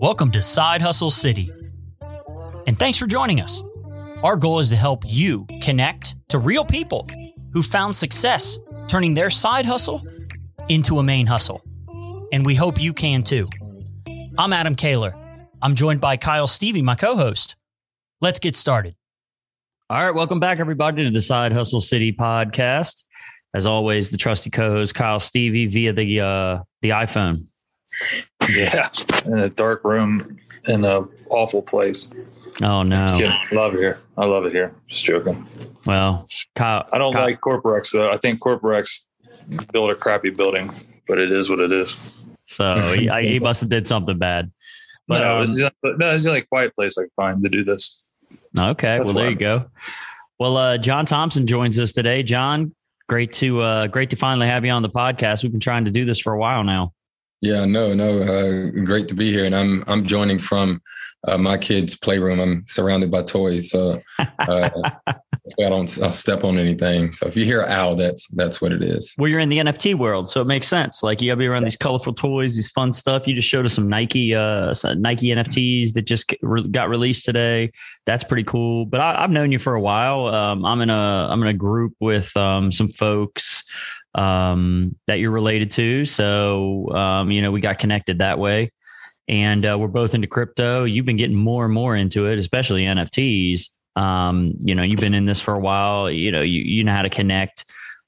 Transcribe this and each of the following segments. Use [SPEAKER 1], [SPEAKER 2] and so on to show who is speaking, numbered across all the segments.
[SPEAKER 1] Welcome to Side Hustle City. And thanks for joining us. Our goal is to help you connect to real people who found success turning their side hustle into a main hustle. And we hope you can too. I'm Adam Kaler. I'm joined by Kyle Stevie, my co host. Let's get started. All right, welcome back, everybody, to the Side Hustle City podcast. As always, the trusty co-host Kyle Stevie via the uh, the iPhone.
[SPEAKER 2] Yeah, in a dark room in a awful place.
[SPEAKER 1] Oh no!
[SPEAKER 2] Kidding. Love it here. I love it here. Just joking.
[SPEAKER 1] Well, Kyle,
[SPEAKER 2] I don't
[SPEAKER 1] Kyle,
[SPEAKER 2] like Corporex though. I think Corporex built a crappy building, but it is what it is.
[SPEAKER 1] So he, I, he must have did something bad.
[SPEAKER 2] But
[SPEAKER 1] But
[SPEAKER 2] no,
[SPEAKER 1] um,
[SPEAKER 2] it's the- no, it's the only quiet place I can find to do this.
[SPEAKER 1] Okay,
[SPEAKER 2] That's
[SPEAKER 1] well there
[SPEAKER 2] why
[SPEAKER 1] you go. Well, uh, Jon Thompson joins us today. Jon, great to uh, great to finally have you on the podcast. We've been trying to do this for a while now.
[SPEAKER 3] Yeah, no, no, uh, great to be here, and I'm I'm joining from uh, my kids' playroom. I'm surrounded by toys, so uh, I don't I'll step on anything. So if you hear owl, that's that's what it is.
[SPEAKER 1] Well, you're in the NFT world, so it makes sense. Like you gotta be around these colorful toys, these fun stuff. You just showed us some Nike, uh, some Nike NFTs that just got released today. That's pretty cool. But I, I've known you for a while. Um, I'm in a I'm in a group with um, some folks um, that you're related to. So um, you know, we got connected that way. And uh, we're both into crypto. You've been getting more and more into it, especially NFTs. Um, you know, you've been in this for a while. You know, you you know how to connect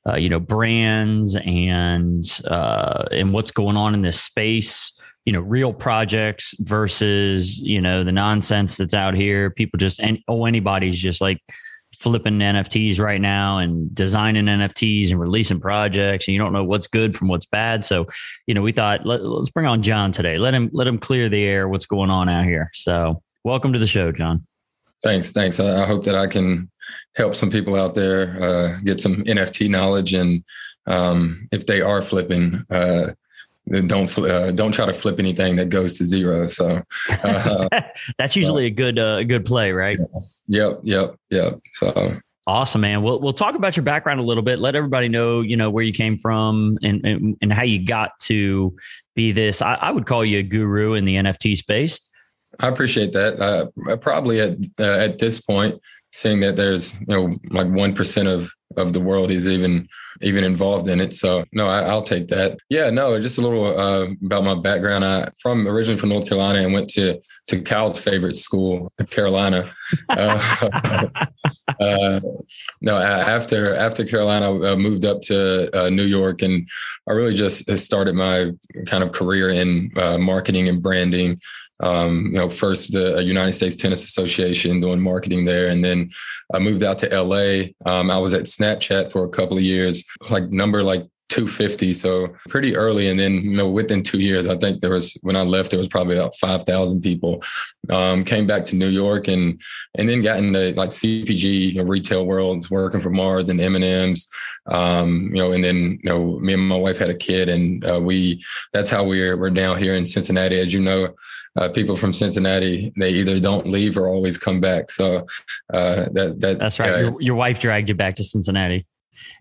[SPEAKER 1] uh, you know brands and uh, and what's going on in this space you know real projects versus you know the nonsense that's out here people just and oh anybody's just like flipping nfts right now and designing nfts and releasing projects and you don't know what's good from what's bad so you know we thought let, let's bring on jon today let him let him clear the air what's going on out here so welcome to the show jon
[SPEAKER 3] Thanks, thanks. I, I hope that I can help some people out there uh, get some NFT knowledge, and um, if they are flipping. Uh, don't uh, don't try to flip anything that goes to zero. So, uh,
[SPEAKER 1] that's usually a good uh, a good play right
[SPEAKER 3] yep, yep, yep. So,
[SPEAKER 1] Awesome, man. We'll we'll talk about your background a little bit. Let everybody know, you know, where you came from and and, and how you got to be this. I, I would call you a guru in the NFT space.
[SPEAKER 3] I appreciate that. Uh, probably at uh, at this point, seeing that there's you know like one percent of of the world is even even involved in it. So no, I, I'll take that. Yeah, no, just a little uh, about my background. I from originally from North Carolina and went to to Cal's favorite school, Carolina. Uh, uh, no, after after Carolina, I moved up to uh, New York, and I really just started my kind of career in uh, marketing and branding um, you know, first the United States Tennis Association doing marketing there, and then I moved out to LA. Um, I was at Snapchat for a couple of years, like number like 250, so pretty early. And then you know, within two years, I think there was when I left, there was probably about 5,000 people. Um, came back to New York and and then got into like CPG, you know, retail world, working for Mars and M and M's. Um, you know, and then you know, me and my wife had a kid, and uh, we that's how we're we're down here in Cincinnati, as you know uh, people from Cincinnati, they either don't leave or always come back. So uh, that that
[SPEAKER 1] That's right.
[SPEAKER 3] uh,
[SPEAKER 1] your, your wife dragged you back to Cincinnati.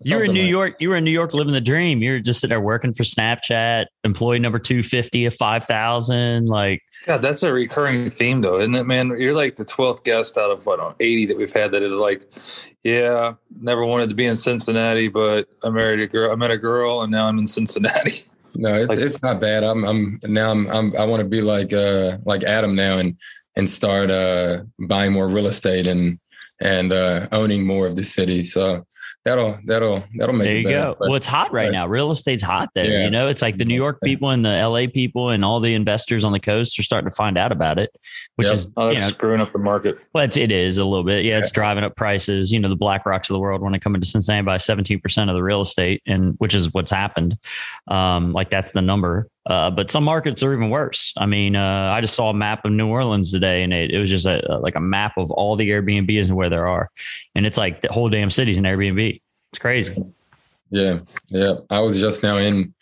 [SPEAKER 1] You were in
[SPEAKER 3] something
[SPEAKER 1] New
[SPEAKER 3] like-
[SPEAKER 1] York. You were in New York living the dream. You were just sitting there working for Snapchat, employee number 250 of 5,000. Like,
[SPEAKER 2] God, that's a recurring theme though, isn't it, man? You're like the twelfth guest out of what 80 that we've had that is like, yeah, never wanted to be in Cincinnati, but I married a girl. I met a girl, and now I'm in Cincinnati.
[SPEAKER 3] No, it's
[SPEAKER 2] Like-
[SPEAKER 3] it's not bad. I'm I'm now I'm, I'm I want to be like uh like Adam now and and start uh buying more real estate and and uh owning more of the city. So that'll that'll that'll make
[SPEAKER 1] there
[SPEAKER 3] it
[SPEAKER 1] you
[SPEAKER 3] better.
[SPEAKER 1] go.
[SPEAKER 3] But-
[SPEAKER 1] well, it's hot right
[SPEAKER 3] right.
[SPEAKER 1] now. Real estate's hot there.
[SPEAKER 3] Yeah.
[SPEAKER 1] You know, it's like the New York people and the LA people and all the investors on the coast are starting to find out about it, which
[SPEAKER 3] Yep.
[SPEAKER 1] is,
[SPEAKER 2] Oh,
[SPEAKER 1] you know,
[SPEAKER 2] screwing up the market.
[SPEAKER 1] Well, it's, it is a little bit. Yeah, it's driving up prices. You know, the BlackRocks of the world when they come into Cincinnati by 17% of the real estate, and which is what's happened. Um, like that's the number. Uh, but some markets are even worse. I mean, uh, I just saw a map of New Orleans today, and it, it was just a, like a map of all the Airbnbs and where there are, and it's like the whole damn city's an Airbnb. It's crazy.
[SPEAKER 3] Yeah, yeah. I was just now in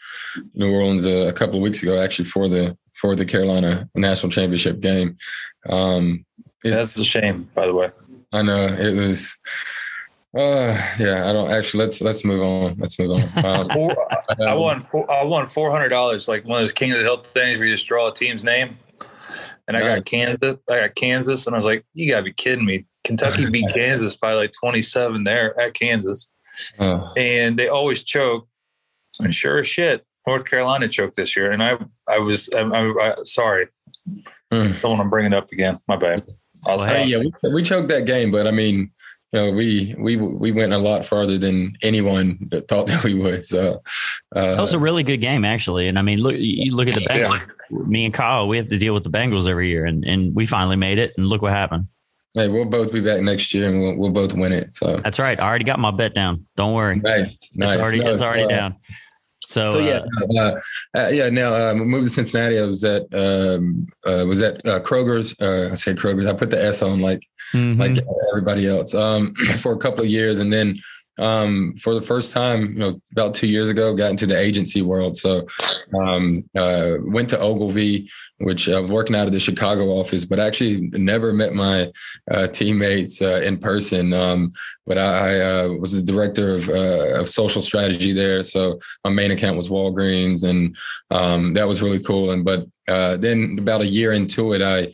[SPEAKER 3] New Orleans a, a couple of weeks ago, actually for the for the Carolina National Championship game. Um,
[SPEAKER 2] That's a shame, by the way.
[SPEAKER 3] I know it was. Uh, yeah, I don't actually. Let's let's move on. Let's move on. Um,
[SPEAKER 2] I won. Four, I won four hundred dollars, like one of those King of the Hill things where you just draw a team's name. And I got Kansas. I got Kansas, and I was like, "You gotta be kidding me!" Kentucky beat Kansas by like twenty-seven there at Kansas, uh, and they always choke. And sure as shit, North Carolina choked this year, and I, I was, I, I, I sorry, mm. don't want to bring it up again. My bad.
[SPEAKER 3] Well, hey, yeah, we, we choked that game, but I mean, you know, we we we went a lot farther than anyone thought that we would. So
[SPEAKER 1] uh, that was a really good game, actually. And I mean, look, you look at the Bengals. Yeah. Me and Kyle, we have to deal with the Bengals every year, and and we finally made it. And look what happened.
[SPEAKER 3] Hey, we'll both be back next year, and we'll we'll both win it. So
[SPEAKER 1] that's right. I already got my bet down. Don't worry.
[SPEAKER 3] Nice, nice.
[SPEAKER 1] It's already,
[SPEAKER 3] no,
[SPEAKER 1] it's already uh, down. So,
[SPEAKER 3] so yeah, uh, uh, uh yeah. Now, um, moved to Cincinnati. I was at um, uh, was at uh, Kroger's. I say Kroger's. I put the S on like mm-hmm. like everybody else um, for a couple of years, and then um, for the first time, you know, about two years ago, got into the agency world. So, um, uh, went to Ogilvy, which I was working out of the Chicago office, but actually never met my uh, teammates uh, in person. Um, but I, I uh, was the director of, uh, of social strategy there. So my main account was Walgreens, and um, that was really cool. And but uh, then about a year into it, I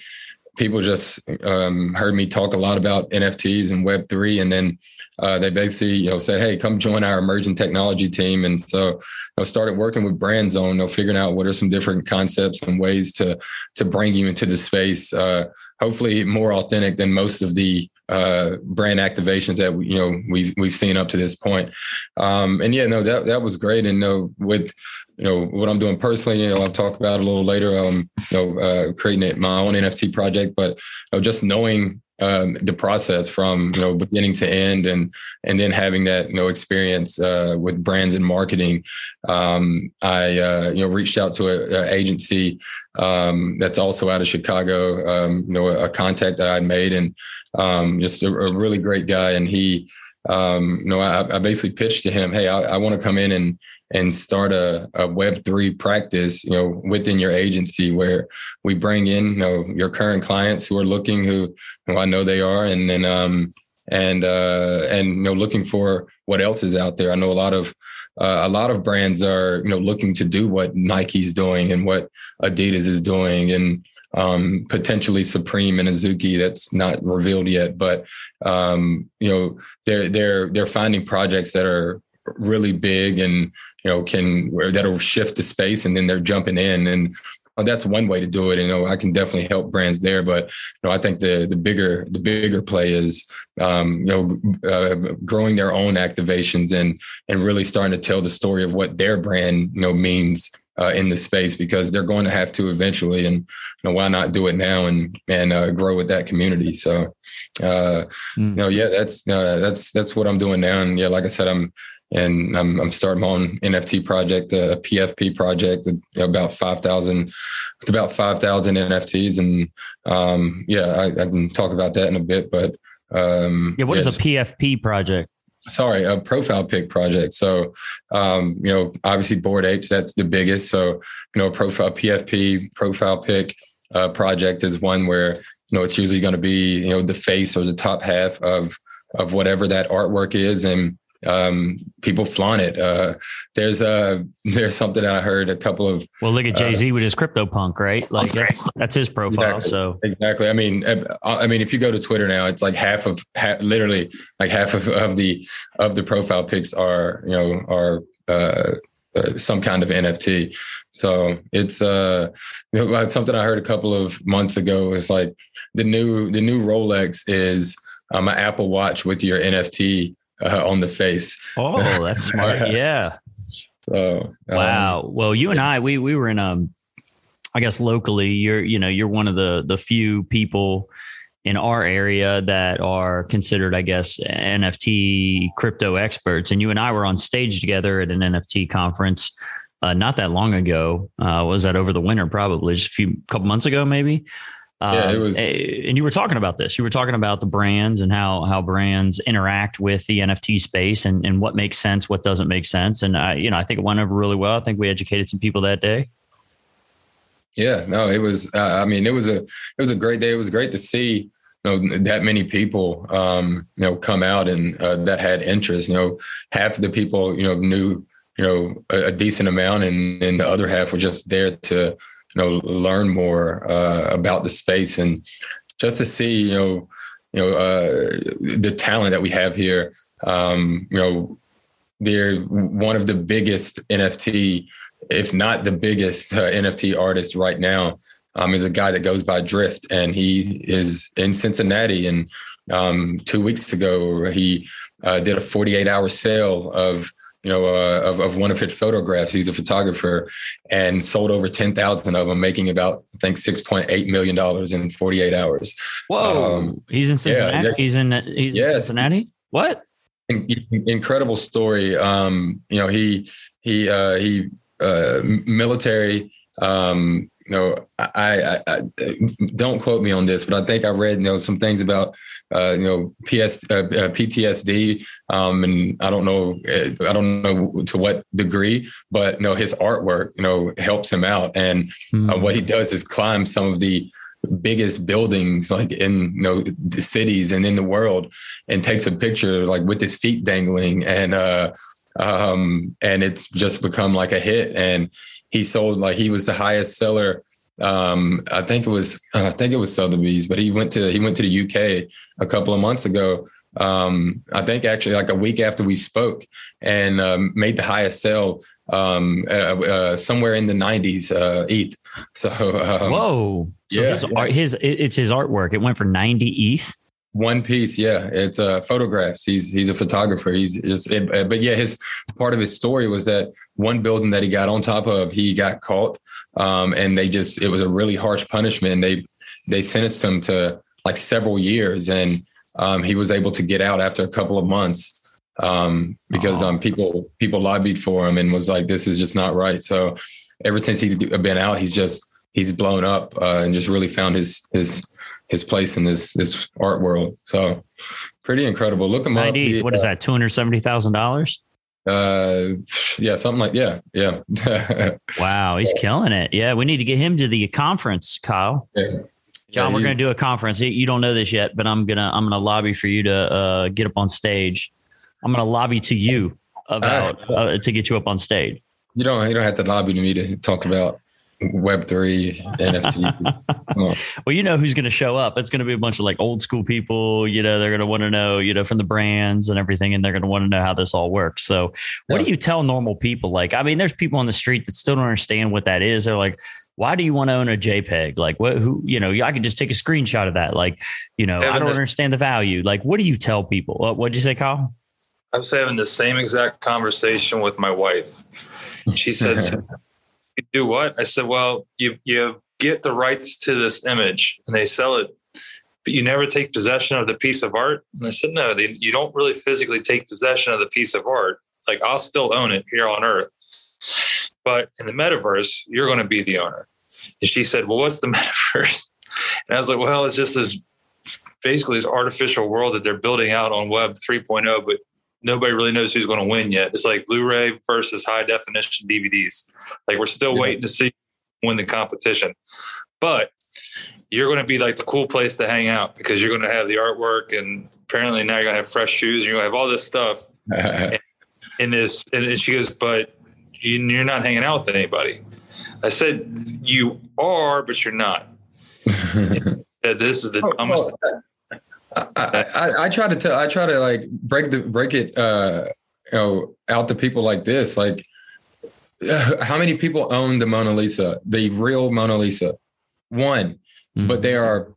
[SPEAKER 3] people just um, heard me talk a lot about NFTs and Web three, and then uh, they basically you know said, "Hey, come join our emerging technology team." And so I started working with Brand Zone, you know, figuring out what are some different concepts and ways to to bring you into the space. Uh, hopefully, more authentic than most of the uh, brand activations that you know we've we've seen up to this point. Um, and yeah, no, that that was great. And no, with you know what I'm doing personally. You know, I'll talk about a little later. Um, you know, uh, creating it, my own NFT project, but you know, just knowing um, the process from you know beginning to end, and and then having that you know experience uh, with brands and marketing. Um, I uh, you know reached out to an agency um, that's also out of Chicago. Um, you know, a, a, contact that I made, and um, just a, a, really great guy, and he. Um, you know, I, I basically pitched to him, "Hey, I, I want to come in and and start a, a web three practice you know within your agency where we bring in you know your current clients who are looking who who i know they are and then um and uh and you know looking for what else is out there. I know a lot of uh, a lot of brands are you know looking to do what nike's doing and what adidas is doing and um, potentially Supreme and Azuki that's not revealed yet, but um, you know they're they're they're finding projects that are really big and you know can that'll shift the space and then they're jumping in and well, that's one way to do it. You know, I can definitely help brands there, but you know, I think the the bigger the bigger play is um, you know uh, growing their own activations and and really starting to tell the story of what their brand you know means uh, in the space because they're going to have to eventually, and you know why not do it now and and uh, grow with that community. So, uh, mm. know, yeah, that's uh, that's that's what I'm doing now, and yeah, like I said, I'm and I'm, I'm starting my own NFT project, a PFP project, about five thousand, about five thousand NFTs, and um, yeah, I, I, can talk about that in a bit. But um,
[SPEAKER 1] yeah, what yeah, is a PFP project?
[SPEAKER 3] Sorry, a profile pic project. So, um, you know, obviously Bored Apes, that's the biggest. So, you know, a profile PFP profile pic uh, project is one where you know it's usually going to be you know the face or the top half of of whatever that artwork is, and um, people flaunt it. Uh, there's a there's something I heard a couple of.
[SPEAKER 1] Well, look at Jay Z uh, with his crypto punk, right? Like that's that's his profile.
[SPEAKER 3] Exactly,
[SPEAKER 1] so
[SPEAKER 3] exactly. I mean, uh, I mean, if you go to Twitter now, it's like half of half, literally like half of, of the of the profile pics are you know are. Uh, uh, some kind of NFT. So it's uh know, something I heard a couple of months ago is like the new the new Rolex is um, an Apple Watch with your NFT uh, on the face.
[SPEAKER 1] Oh, that's smart. yeah.
[SPEAKER 3] So
[SPEAKER 1] um, wow. Well, you and I, we we were in um, I guess locally, you're you know you're one of the the few people in our area that are considered, I guess, NFT crypto experts. And you and I were on stage together at an NFT conference uh, not that long ago. Uh, was that over the winter? Probably just a few couple months ago, maybe yeah, it um, was. and you were talking about this. You were talking about the brands and how how brands interact with the NFT space and, and what makes sense, what doesn't make sense. And I, you know, I think it went over really well. I think we educated some people that day.
[SPEAKER 3] Yeah, no, it was. Uh, I mean, it was a it was a great day. It was great to see you know that many people um, you know come out and uh, that had interest. You know, half of the people you know knew you know a, a decent amount, and and the other half were just there to you know learn more uh, about the space and just to see you know you know uh, the talent that we have here. Um, you know, they're one of the biggest NFT, if not the biggest uh, NFT artist right now. Um, is a guy that goes by Drift, and he is in Cincinnati. And um, two weeks ago, he uh, did a 48 hour sale of you know, uh, of, of one of his photographs. He's a photographer and sold over 10,000 of them, making about, I think, $6.8 million in 48 hours.
[SPEAKER 1] Whoa. Um, he's in Cincinnati. Yeah, he's in, he's yes. in Cincinnati. What?
[SPEAKER 3] incredible story. Um, you know, he, he, uh, he, uh, military, um, know, I, I, I, don't quote me on this, but I think I read, you know, some things about, uh, you know, PS, uh, uh PTSD. Um, and I don't know, uh, I don't know to what degree, but you know, his artwork, you know, helps him out. And mm-hmm. what he does is climb some of the biggest buildings like in you know the cities and in the world and takes a picture like with his feet dangling and uh um and it's just become like a hit and he sold like he was the highest seller. Um, I think it was I think it was Sotheby's, but he went to he went to the UK a couple of months ago. Um, I think actually like a week after we spoke, and um, made the highest sale um, uh, uh, somewhere in the 90s uh, ETH. So um,
[SPEAKER 1] whoa, so yeah, his, yeah. Art, his it's his artwork. It went for 90 ETH.
[SPEAKER 3] One piece, yeah. It's uh, photographs. He's he's a photographer. He's just, it, uh, but yeah, his part of his story was that one building that he got on top of, he got caught, um, and they just it was a really harsh punishment. And they they sentenced him to like several years, and um, he was able to get out after a couple of months um, because um, people people lobbied for him and was like, this is just not right. So ever since he's been out, he's just he's blown up uh, and just really found his his his place in this this art world. So pretty incredible. Look him 90,
[SPEAKER 1] up. What is uh, that? Two hundred seventy thousand dollars.
[SPEAKER 3] Uh, yeah, something like yeah, yeah.
[SPEAKER 1] wow, he's killing it. Yeah, we need to get him to the conference, Kyle. Yeah. Jon, yeah, we're going to do a conference. You don't know this yet, but I'm gonna I'm gonna lobby for you to uh, get up on stage. I'm gonna lobby to you about uh, to get you up on stage.
[SPEAKER 3] You don't you don't have to lobby to me to talk about Web3 NFT.
[SPEAKER 1] Well, you know who's going to show up. It's going to be a bunch of like old school people. You know, they're going to want to know, you know, from the brands and everything, and they're going to want to know how this all works. So, what yeah. do you tell normal people? Like, I mean, there's people on the street that still don't understand what that is. They're like, why do you want to own a JPEG? Like, what, who, you know, I can just take a screenshot of that. Like, you know, I don't understand the value. Like, what do you tell people? What, what'd you say, Kyle?
[SPEAKER 2] I was having the same exact conversation with my wife. She said, do what? I said, well, you you get the rights to this image and they sell it, but you never take possession of the piece of art. And I said, no, they, you don't really physically take possession of the piece of art. Like I'll still own it here on Earth, but in the metaverse, you're going to be the owner. And she said, well, what's the metaverse? And I was like, well, it's just this basically this artificial world that they're building out on Web 3.0, but nobody really knows who's going to win yet. It's like Blu-ray versus high definition DVDs. Like we're still yeah. waiting to see win the competition. But you're going to be like the cool place to hang out because you're going to have the artwork and apparently now you're going to have fresh shoes and you're going to have all this stuff. in this, and she goes, but you're not hanging out with anybody. I said, you are, but you're not. this is the oh, dumbest. Oh,
[SPEAKER 3] I, I, I, try to tell, I try to like break the, break it, uh, you know, out to people like this. Like, how many people own the Mona Lisa, the real Mona Lisa? One, mm-hmm. but there are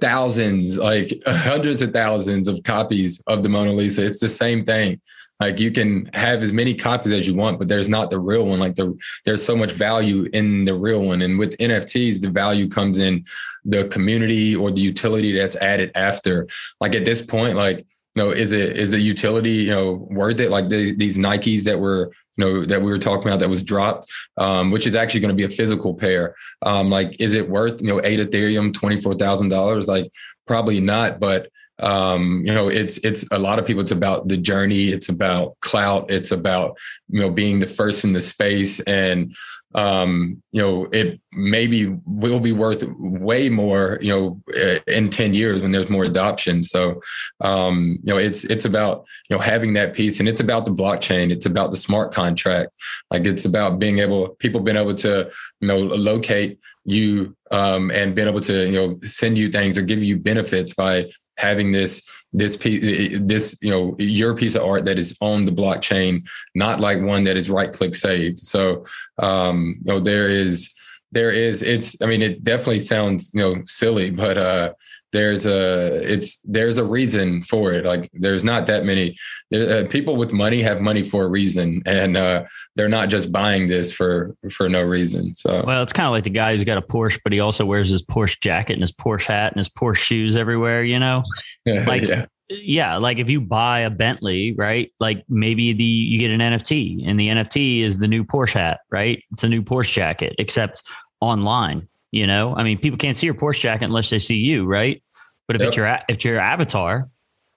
[SPEAKER 3] thousands, like hundreds of thousands of copies of the Mona Lisa. It's the same thing. Like you can have as many copies as you want, but there's not the real one. Like the there's so much value in the real one. And with NFTs, the value comes in the community or the utility that's added after. Like at this point, like you know, is it is the utility you know worth it? Like the, these Nikes that were you know that we were talking about that was dropped, um, which is actually going to be a physical pair. Um, like, is it worth you know eight Ethereum, twenty four thousand dollars? Like, probably not. But um, you know, it's it's a lot of people. It's about the journey. It's about clout. It's about you know being the first in the space, and um, you know, it maybe will be worth way more, you know, eh, in 10 years when there's more adoption. So, um, you know, it's, it's about, you know, having that piece and it's about the blockchain. It's about the smart contract. Like it's about being able, people being able to, you know, locate you, um, and being able to, you know, send you things or give you benefits by having this this piece this you know your piece of art that is on the blockchain not like one that is right click saved. So um you know there is there is it's i mean it definitely sounds you know silly but uh there's a it's there's a reason for it. Like there's not that many there, uh, people with money have money for a reason and uh they're not just buying this for for no reason so.
[SPEAKER 1] Well it's kind of like the guy who's got a porsche but he also wears his porsche jacket and his porsche hat and his porsche shoes everywhere you know? Like yeah yeah like if you buy a bentley right like maybe the you get an nft and the nft is the new porsche hat right? It's a new porsche jacket except online you know i mean people can't see your porsche jacket unless they see you right but if yep. it's your if it's your avatar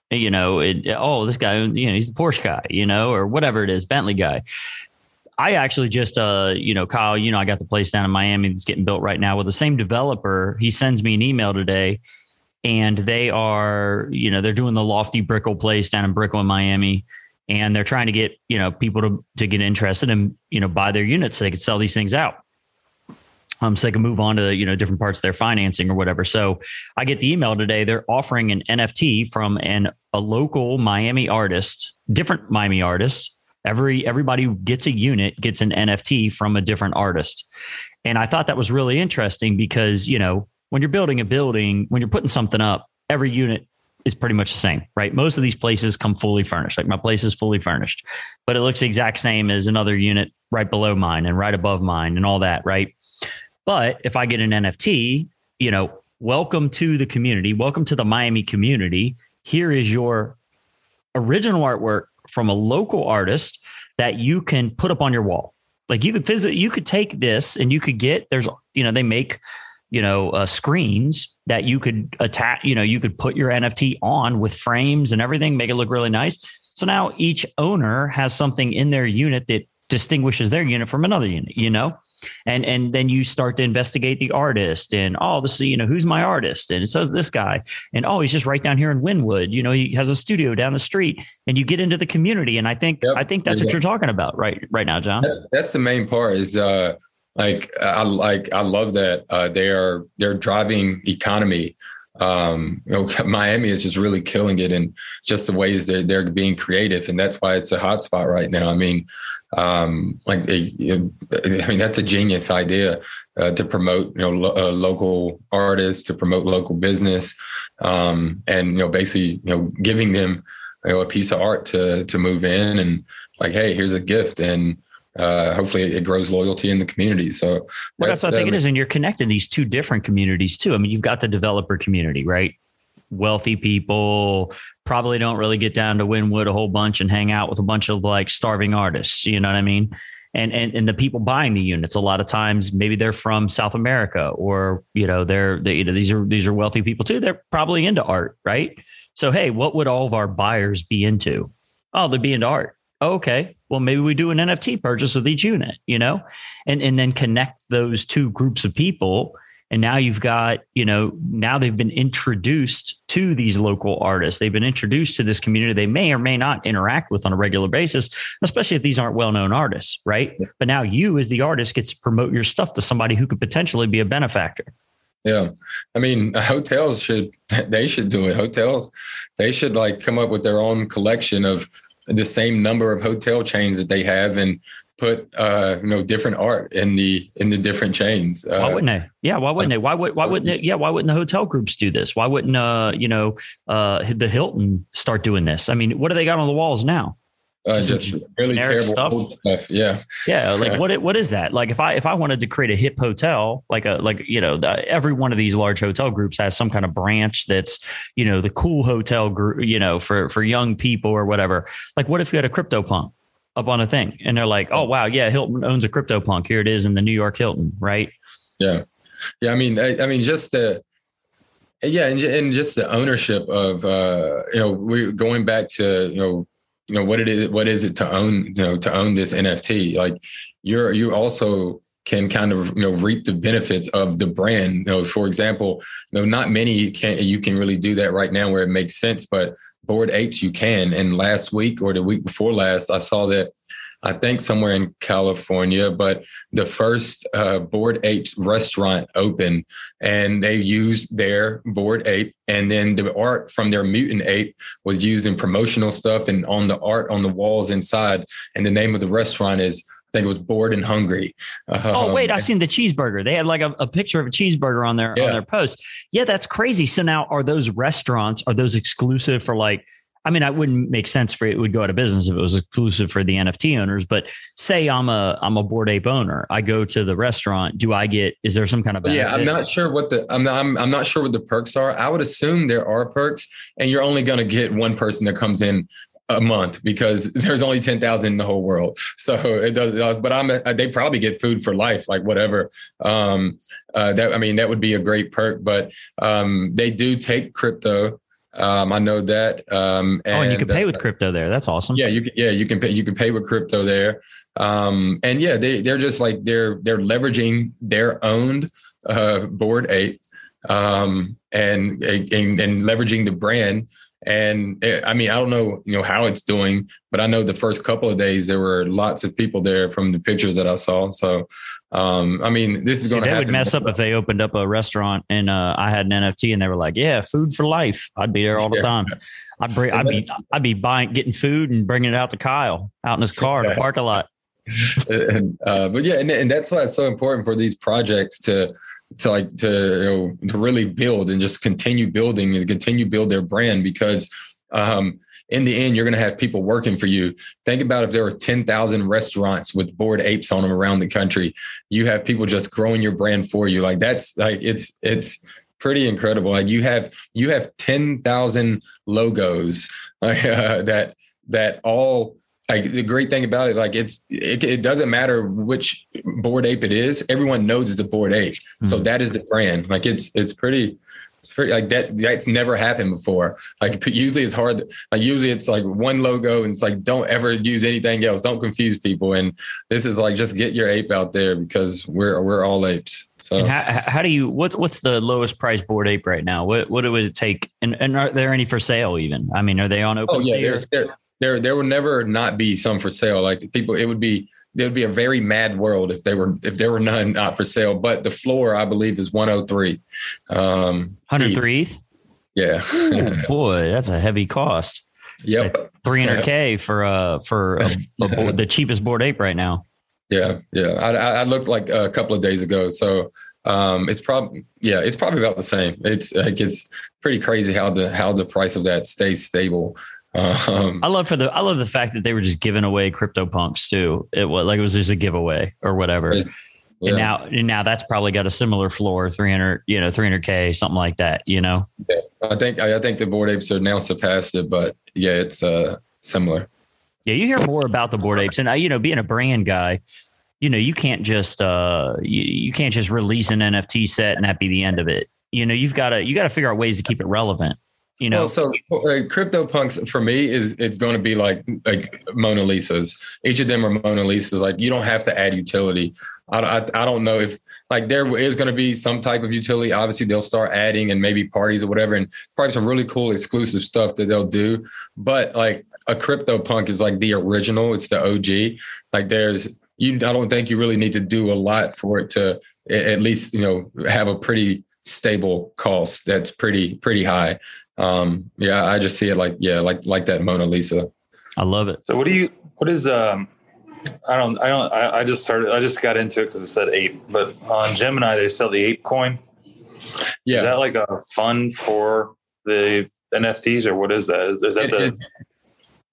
[SPEAKER 1] you know it, oh this guy you know he's the porsche guy you know or whatever it is bentley guy I actually just, uh, you know, Kyle, you know, I got the place down in Miami that's getting built right now with the same developer. He sends me an email today and they are, you know, they're doing the lofty Brickell place down in Brickell in Miami, and they're trying to get, you know, people to to get interested and you know buy their units so they could sell these things out. Um, so they can move on to you know different parts of their financing or whatever. So I get the email today. They're offering an NFT from an a local Miami artist, different Miami artists. Every everybody who gets a unit gets an NFT from a different artist, and I thought that was really interesting because you know when you're building a building, when you're putting something up, every unit is pretty much the same, right? Most of these places come fully furnished. Like my place is fully furnished, but it looks the exact same as another unit right below mine and right above mine and all that, right? But if I get an NFT, you know, welcome to the community, welcome to the Miami community. Here is your original artwork from a local artist that you can put up on your wall. Like you could visit, you could take this and you could get, there's, you know, they make you know uh, screens that you could attach you know you could put your nft on with frames and everything make it look really nice so now each owner has something in their unit that distinguishes their unit from another unit you know and and then you start to investigate the artist and oh this you know who's my artist and so this guy and oh he's just right down here in Wynwood you know he has a studio down the street and you get into the community and I think yep. I think that's what you're talking about right right now Jon
[SPEAKER 3] that's that's the main part is uh like I like I love that uh, they are they're driving economy. Um, you know, Miami is just really killing it in just the ways that they're being creative, and that's why it's a hot spot right now. I mean, um, like I mean that's a genius idea uh, to promote you know lo- uh, local artists, to promote local business, um, and you know basically you know giving them you know a piece of art to to move in and like hey here's a gift and uh, hopefully it grows loyalty in the community. So
[SPEAKER 1] well, that's, that's what I think it is. And you're connecting these two different communities too. I mean, you've got the developer community, right? Wealthy people probably don't really get down to Wynwood a whole bunch and hang out with a bunch of like starving artists. You know what I mean? And, and and the people buying the units a lot of times maybe they're from South America or you know they're they, you know these are these are wealthy people too they're probably into art right so hey what would all of our buyers be into oh they'd be into art okay, well, maybe we do an NFT purchase with each unit, you know, and, and then connect those two groups of people. And now you've got, you know, now they've been introduced to these local artists. They've been introduced to this community they may or may not interact with on a regular basis, especially if these aren't well known artists, right? But now you, as the artist, gets to promote your stuff to somebody who could potentially be a benefactor.
[SPEAKER 3] Yeah. I mean, hotels should, they should do it. Hotels, they should like come up with their own collection of the same number of hotel chains that they have and put uh you know different art in the in the different chains.
[SPEAKER 1] Uh, why wouldn't they? Yeah why wouldn't they? Why would why wouldn't they, yeah why wouldn't the hotel groups do this? Why wouldn't uh you know uh the hilton start doing this? I mean what do they got on the walls now
[SPEAKER 3] uh, just really terrible stuff. stuff. Yeah.
[SPEAKER 1] Yeah. Like what, what is that? Like if I, if I wanted to create a hip hotel, like a, like, you know, the, every one of these large hotel groups has some kind of branch that's, you know, the cool hotel group, you know, for, for young people or whatever. Like what if you had a CryptoPunk up on a thing and they're like, oh, wow. Yeah. Hilton owns a CryptoPunk. Here it is in the New York Hilton. Right.
[SPEAKER 3] Yeah. Yeah. I mean, I, I mean, just the, yeah, and, and just the ownership of uh, you know we going back to you know you know what it is what is it to own you know to own this NFT like you're you also can kind of you know reap the benefits of the brand. You know, for example, you know, not many can you can really do that right now where it makes sense, but bored Apes you can. And last week or the week before last, I saw that I think somewhere in California, but the first uh, Bored Apes restaurant opened and they used their Bored Ape. And then the art from their mutant ape was used in promotional stuff and on the art on the walls inside. And the name of the restaurant is I think it was bored and hungry.
[SPEAKER 1] Um, oh wait, I seen the cheeseburger. They had like a, a picture of a cheeseburger on their yeah. on their post. Yeah, that's crazy. So now are those restaurants are those exclusive for like I mean, I wouldn't make sense for it would go out of business if it was exclusive for the NFT owners. But say I'm a I'm a bored ape owner, I go to the restaurant. Do I get? Is there some kind of
[SPEAKER 3] benefit? yeah? I'm not sure what the I'm not, I'm I'm not sure what the perks are. I would assume there are perks, and you're only going to get one person that comes in a month because there's only 10,000 in the whole world. So it does, uh, but I'm, a, they probably get food for life, like whatever. Um, uh, that, I mean, that would be a great perk, but, um, they do take crypto. Um, I know that. Um,
[SPEAKER 1] and, oh, and you can pay with crypto there. That's awesome.
[SPEAKER 3] Yeah. You can, yeah, you can pay, you can pay with crypto there. Um, and yeah, they, they're just like, they're, they're leveraging their owned, uh, bored ape, um, and, and, and leveraging the brand and it, I mean, I don't know, you know, how it's doing, but I know the first couple of days there were lots of people there from the pictures that I saw. So, um, I mean, this is going to They
[SPEAKER 1] would mess up if they opened up a restaurant and uh, I had an NFT and they were like, "Yeah, food for life." I'd be there all the yeah. time. I'd bring, I'd be, I'd be buying, getting food and bringing it out to Kyle out in his car exactly. in the parking lot.
[SPEAKER 3] and, uh, but yeah, and, and that's why it's so important for these projects to to like to you know to really build and just continue building and continue build their brand because um, in the end, you're going to have people working for you. Think about if there were 10,000 restaurants with bored apes on them around the country. You have people just growing your brand for you. Like that's like it's it's pretty incredible. Like you have you have 10,000 logos uh, that that all like the great thing about it, like it's it, it, doesn't matter which bored ape it is. Everyone knows it's a bored ape, mm-hmm. so hmm. that is the brand. Like it's it's pretty it's pretty like that. That's never happened before. Like usually it's hard. Like usually it's like one logo and it's like don't ever use anything else. Don't confuse people. And this is like just get your ape out there because we're we're all apes. So
[SPEAKER 1] and how, how do you what's what's the lowest price bored ape right now? What what would it take? And and are there any for sale even? I mean, are they on open? Oh
[SPEAKER 3] yeah, there's there, there there will never not be some for sale. Like people, it would be there would be a very mad world if they were if there were none not for sale. But the floor, I believe, is 103. Um,
[SPEAKER 1] 103.
[SPEAKER 3] Yeah.
[SPEAKER 1] Ooh, boy, that's a heavy cost.
[SPEAKER 3] Yep.
[SPEAKER 1] 300k for uh for a, a bored, the cheapest bored ape right now.
[SPEAKER 3] Yeah, yeah. I, I looked like a couple of days ago, so um, it's probably yeah, it's probably about the same. It's like it's pretty crazy how the how the price of that stays stable.
[SPEAKER 1] Um, I love for the I love the fact that they were just giving away crypto punks too. It was like it was just a giveaway or whatever. Yeah. And now and now that's probably got a similar floor, 300, you know, 300k, something like that, you know.
[SPEAKER 3] Yeah. I think I think the bored apes are now surpassed it, but yeah, it's uh similar.
[SPEAKER 1] Yeah, you hear more about the bored apes and uh, you know, being a brand guy, you know, you can't just uh you, you can't just release an NFT set and that be the end of it. You know, you've got to you got to figure out ways to keep it relevant you know
[SPEAKER 3] well, so uh, crypto punks for me is it's going to be like like mona lisas. Each of them are mona lisas. Like you don't have to add utility. I, I, I don't know if like there is going to be some type of utility. Obviously they'll start adding and maybe parties or whatever and probably some really cool exclusive stuff that they'll do. But like a crypto punk is like the original. It's the og like there's you i don't think you really need to do a lot for it to at least you know have a pretty stable cost that's pretty pretty high um, yeah, I just see it like yeah, like like that Mona Lisa.
[SPEAKER 1] I love it.
[SPEAKER 2] So what do you? What is um? I don't. I don't. I, I just started. I just got into it because it said ape. But on Gemini, they sell the ape coin. Yeah, is that like a fund for the NFTs or what is that? Is, is that it, the? It,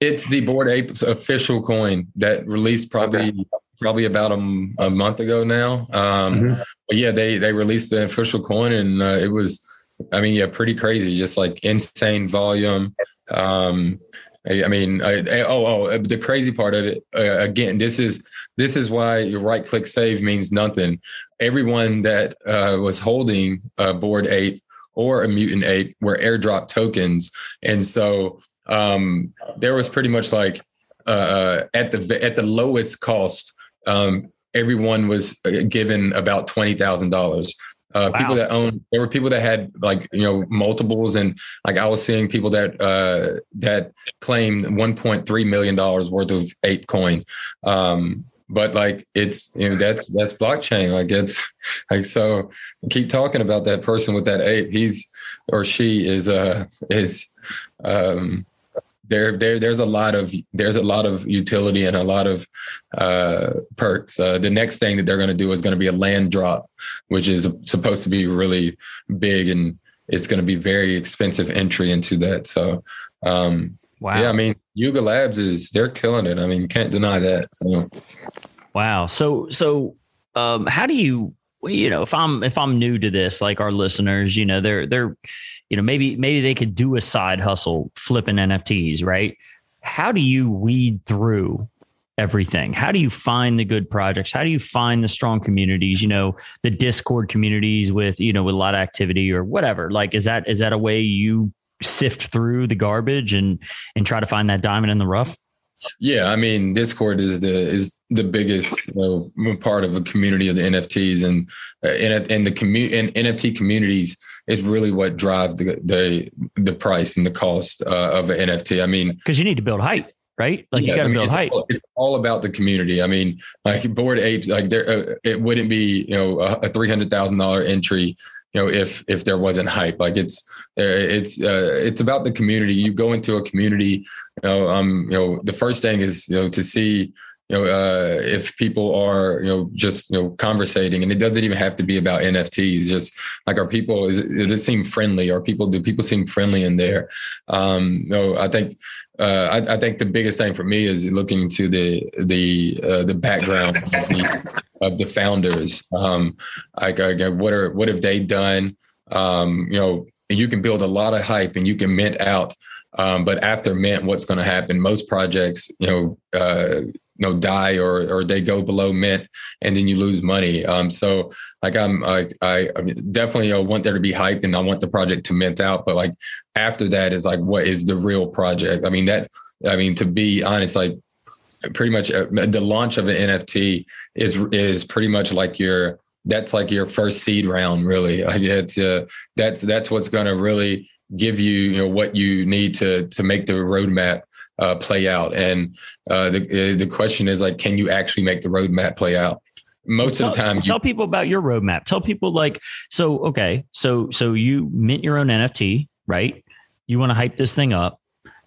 [SPEAKER 3] it's the Bored Ape's official coin that released probably okay. probably about a, a, month ago now. Um, mm-hmm. But yeah, they they released the official coin and uh, it was I mean, yeah, pretty crazy. Just like insane volume. Um, I, I mean, I, I, oh, oh, the crazy part of it uh, again. This is this is why your right click save means nothing. Everyone that uh, was holding a bored ape or a mutant ape were airdrop tokens. And so um, there was pretty much like uh, uh at the at the lowest cost, um, everyone was uh, given about twenty thousand dollars. Uh, wow. People that own, there were people that had like you know multiples, and like I was seeing people that uh, that claimed 1.3 million dollars worth of ape coin. Um, but like it's you know that's that's blockchain. Like it's like so. Keep talking about that person with that ape. He's or she is uh is um there there there's a lot of there's a lot of utility and a lot of uh, perks. Uh, the next thing that they're going to do is going to be a land drop, which is supposed to be really big and it's going to be very expensive entry into that. So, um, wow. Yeah, I mean, Yuga Labs is they're killing it. I mean, you can't deny that. So.
[SPEAKER 1] Wow. So so um, how do you you know if i'm if i'm new to this like our listeners you know they're they're you know maybe maybe they could do a side hustle flipping nfts right? How do you weed through everything? How do you find the good projects? How do you find the strong communities you know the discord communities with you know with a lot of activity or whatever? Like is that is that a way you sift through the garbage and and try to find that diamond in the rough
[SPEAKER 3] yeah, I mean, Discord is the is the biggest you know, part of a community of the NFTs, and uh, and the community and NFT communities is really what drive the the the price and the cost uh, of an NFT. I mean,
[SPEAKER 1] because you need to build hype, right? Like yeah, you got to
[SPEAKER 3] I
[SPEAKER 1] mean, build
[SPEAKER 3] it's
[SPEAKER 1] hype.
[SPEAKER 3] All, it's all about the community. I mean, like Bored Apes, like there, uh, it wouldn't be you know a, a three hundred thousand dollar entry you know if if there wasn't hype like it's uh, it's uh, it's about the community. You go into a community you know um you know the first thing is you know to see you know uh, if people are you know just you know conversating and it doesn't even have to be about nfts just like are people is does it seem friendly are people do people seem friendly in there um know i think uh, I, I, think the biggest thing for me is looking to the the uh, the background of the, of the founders. Um, like, what are what have they done? Um, you know, you can build a lot of hype and you can mint out, um, but after mint, what's going to happen? Most projects, you know, uh, know die or or they go below mint and then you lose money. Um so like i'm i i definitely uh, want there to be hype and i want the project to mint out but like after that is like what is the real project? I mean that i mean to be honest like pretty much uh, the launch of an nft is is pretty much like your that's like your first seed round really. Like it's uh that's that's what's going to really give you you know what you need to to make the roadmap uh, play out. And uh, the uh, the question is like, can you actually make the roadmap play out? Most
[SPEAKER 1] tell,
[SPEAKER 3] of the time, you-
[SPEAKER 1] tell people about your roadmap. Tell people like, so okay, so so you mint your own NFT, right? You want to hype this thing up.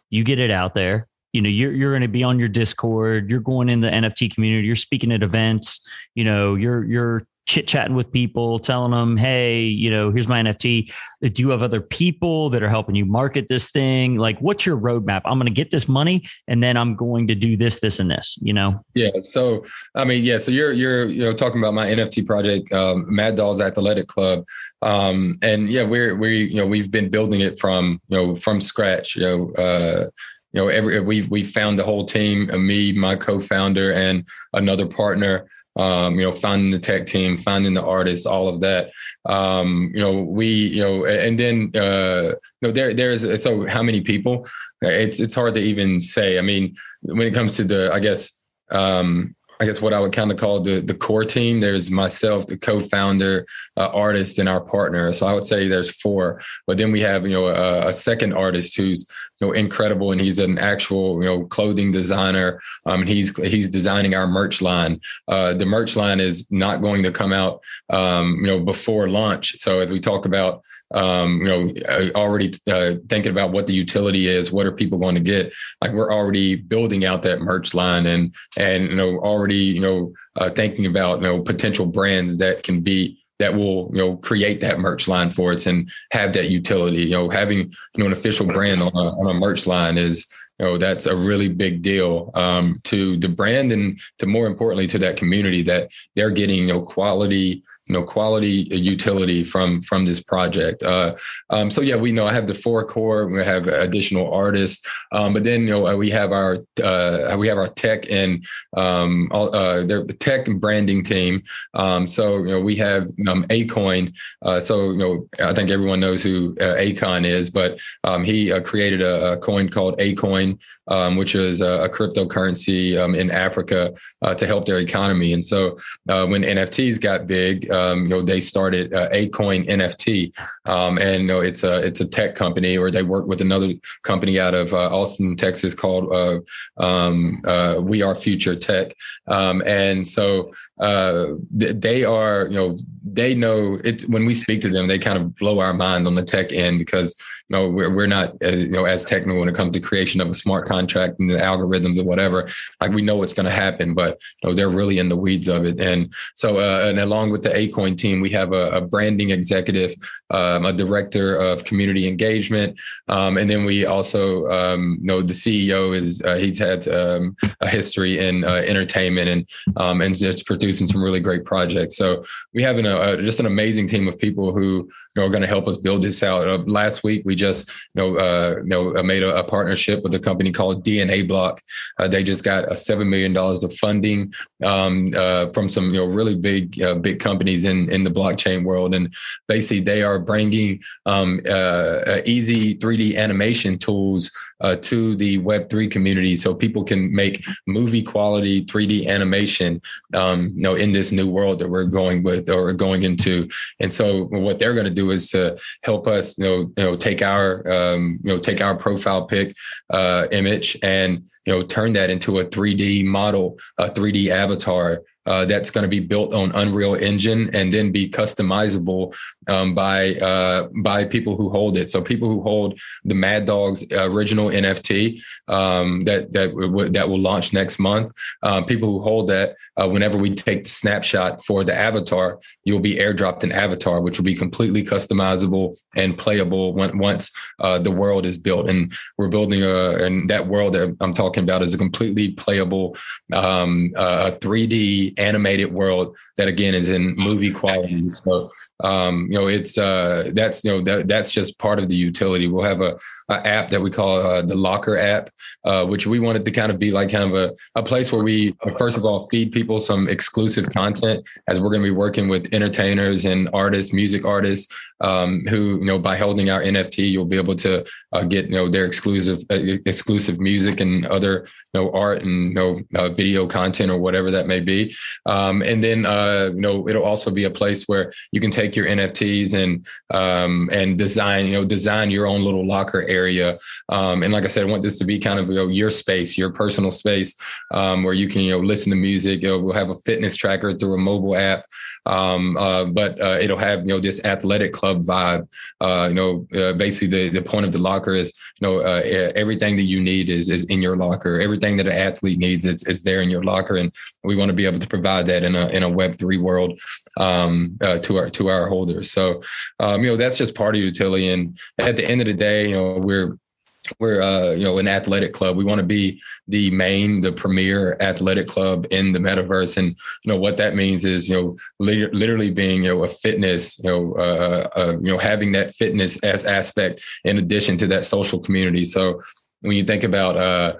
[SPEAKER 1] You get it out there. You know, you're you're going to be on your Discord. You're going in the NFT community. You're speaking at events. You know, you're you're chit chatting with people, telling them, hey, you know, here's my NFT. Do you have other people that are helping you market this thing? Like, what's your roadmap? I'm going to get this money and then I'm going to do this, this, and this, you know?
[SPEAKER 3] Yeah. So, I mean, yeah. So you're, you're, you know, talking about my NFT project, um, Mad Dawgs Athletic Club. Um, and yeah, we're, we, you know, we've been building it from, you know, from scratch, you know, uh, you know, every we we found the whole team, uh, me, my co-founder, and another partner. Um, you know, finding the tech team, finding the artists, all of that. Um, you know, we, you know, and then uh, you know, there there's so how many people? It's it's hard to even say. I mean, when it comes to the, I guess. Um, I guess what I would kind of call the the core team. There's myself, the co-founder, uh, artist, and our partner. So I would say there's four. But then we have you know a, a, second artist who's you know incredible, and he's an actual you know clothing designer. Um, he's he's designing our merch line. Uh, the merch line is not going to come out um, you know before launch. So as we talk about um, you know, uh, already uh, thinking about what the utility is, what are people going to get? Like we're already building out that merch line and and you know already you know uh, thinking about you know potential brands that can be that will you know create that merch line for us and have that utility. You know, having you know an official brand on a, on a merch line is you know that's a really big deal um, to the brand and to more importantly to that community that they're getting you know quality you know quality utility from from this project. Uh, um, so yeah, we know I have the four core. We have additional artists, um, but then you know we have our uh, we have our tech and um, all, uh, their tech and branding team. Um, so you know we have um, Akoin. Uh, so you know I think everyone knows who uh, Akon is, but um, he uh, created a, a, coin called Akoin, um, which is a, a cryptocurrency in Africa uh, to help their economy. And so uh, when NFTs got big, um, you know they started uh, Akoin NFT, um, and you know it's a it's a tech company, or they work with another company out of uh, Austin, Texas, called uh, um, uh, We Are Future Tech, um, and so th- they are you know they know it when we speak to them, they kind of blow our mind on the tech end because know we're, we're not as, you know as technical when it comes to creation of a smart contract and the algorithms or whatever like we know what's going to happen but you know they're really in the weeds of it. And so uh, and along with the Akoin team we have a, a branding executive um, a director of community engagement um, and then we also um, know the ceo is uh, he's had um, a history in uh, entertainment and um, and just producing some really great projects. So we have an, a, just an amazing team of people who you know, are going to help us build this out. Uh, last week we just you know uh, you know uh, made a, a, partnership with a company called DNA Block. Uh, they just got a seven million dollars of funding um, uh, from some you know really big uh, big companies in in the blockchain world, and basically they are bringing um, uh, easy 3D animation tools to the Web three community, so people can make movie quality 3D animation. Um, you know in this new world that we're going with or going into, and so what they're going to do is to help us you know you know take our um, you know take our profile pic uh, image and you know turn that into a 3D model, a 3D avatar uh, that's going to be built on Unreal Engine and then be customizable um, by uh, by people who hold it. So people who hold the Mad Dawgs original NFT um, that that w- that will launch next month. Uh, people who hold that, uh, whenever we take the snapshot for the avatar, you'll be airdropped an avatar, which will be completely customizable and playable when, once uh, the world is built. And we're building a and that world that I'm talking about is a completely playable um, a 3D animated world that again is in movie quality. So um, you know, it's uh, that's you know that, that's just part of the utility. We'll have a, a app that we call uh, the Locker app, uh, which we wanted to kind of be like kind of a, a place where we first of all feed people some exclusive content as we're going to be working with entertainers and artists, music artists, um, who you know by holding our NFT, you'll be able to uh, get you know their exclusive uh, exclusive music and other you know art and you know uh, video content or whatever that may be. Um, and then uh, you know it'll also be a place where you can take your NFTs and um, and design you know design your own little locker area. Um, and like I said, I want this to be kind of you know, your space, your personal space um, where you can you know listen to music. You know, we'll have a fitness tracker through a mobile app, um, uh, but uh, it'll have you know this athletic club vibe. Uh, you know, uh, basically the, the point of the locker is you know uh, everything that you need is is in your locker. Everything that an athlete needs is is there in your locker, and we want to be able to provide that in a in a Web three world um, uh, to our to our holders. So um, you know that's just part of utility, and at the end of the day, you know we're we're uh, you know an athletic club. We want to be the main, the premier athletic club in the metaverse, and you know what that means is you know literally being you know a fitness, you know uh, uh, you know having that fitness as aspect in addition to that social community. So when you think about uh,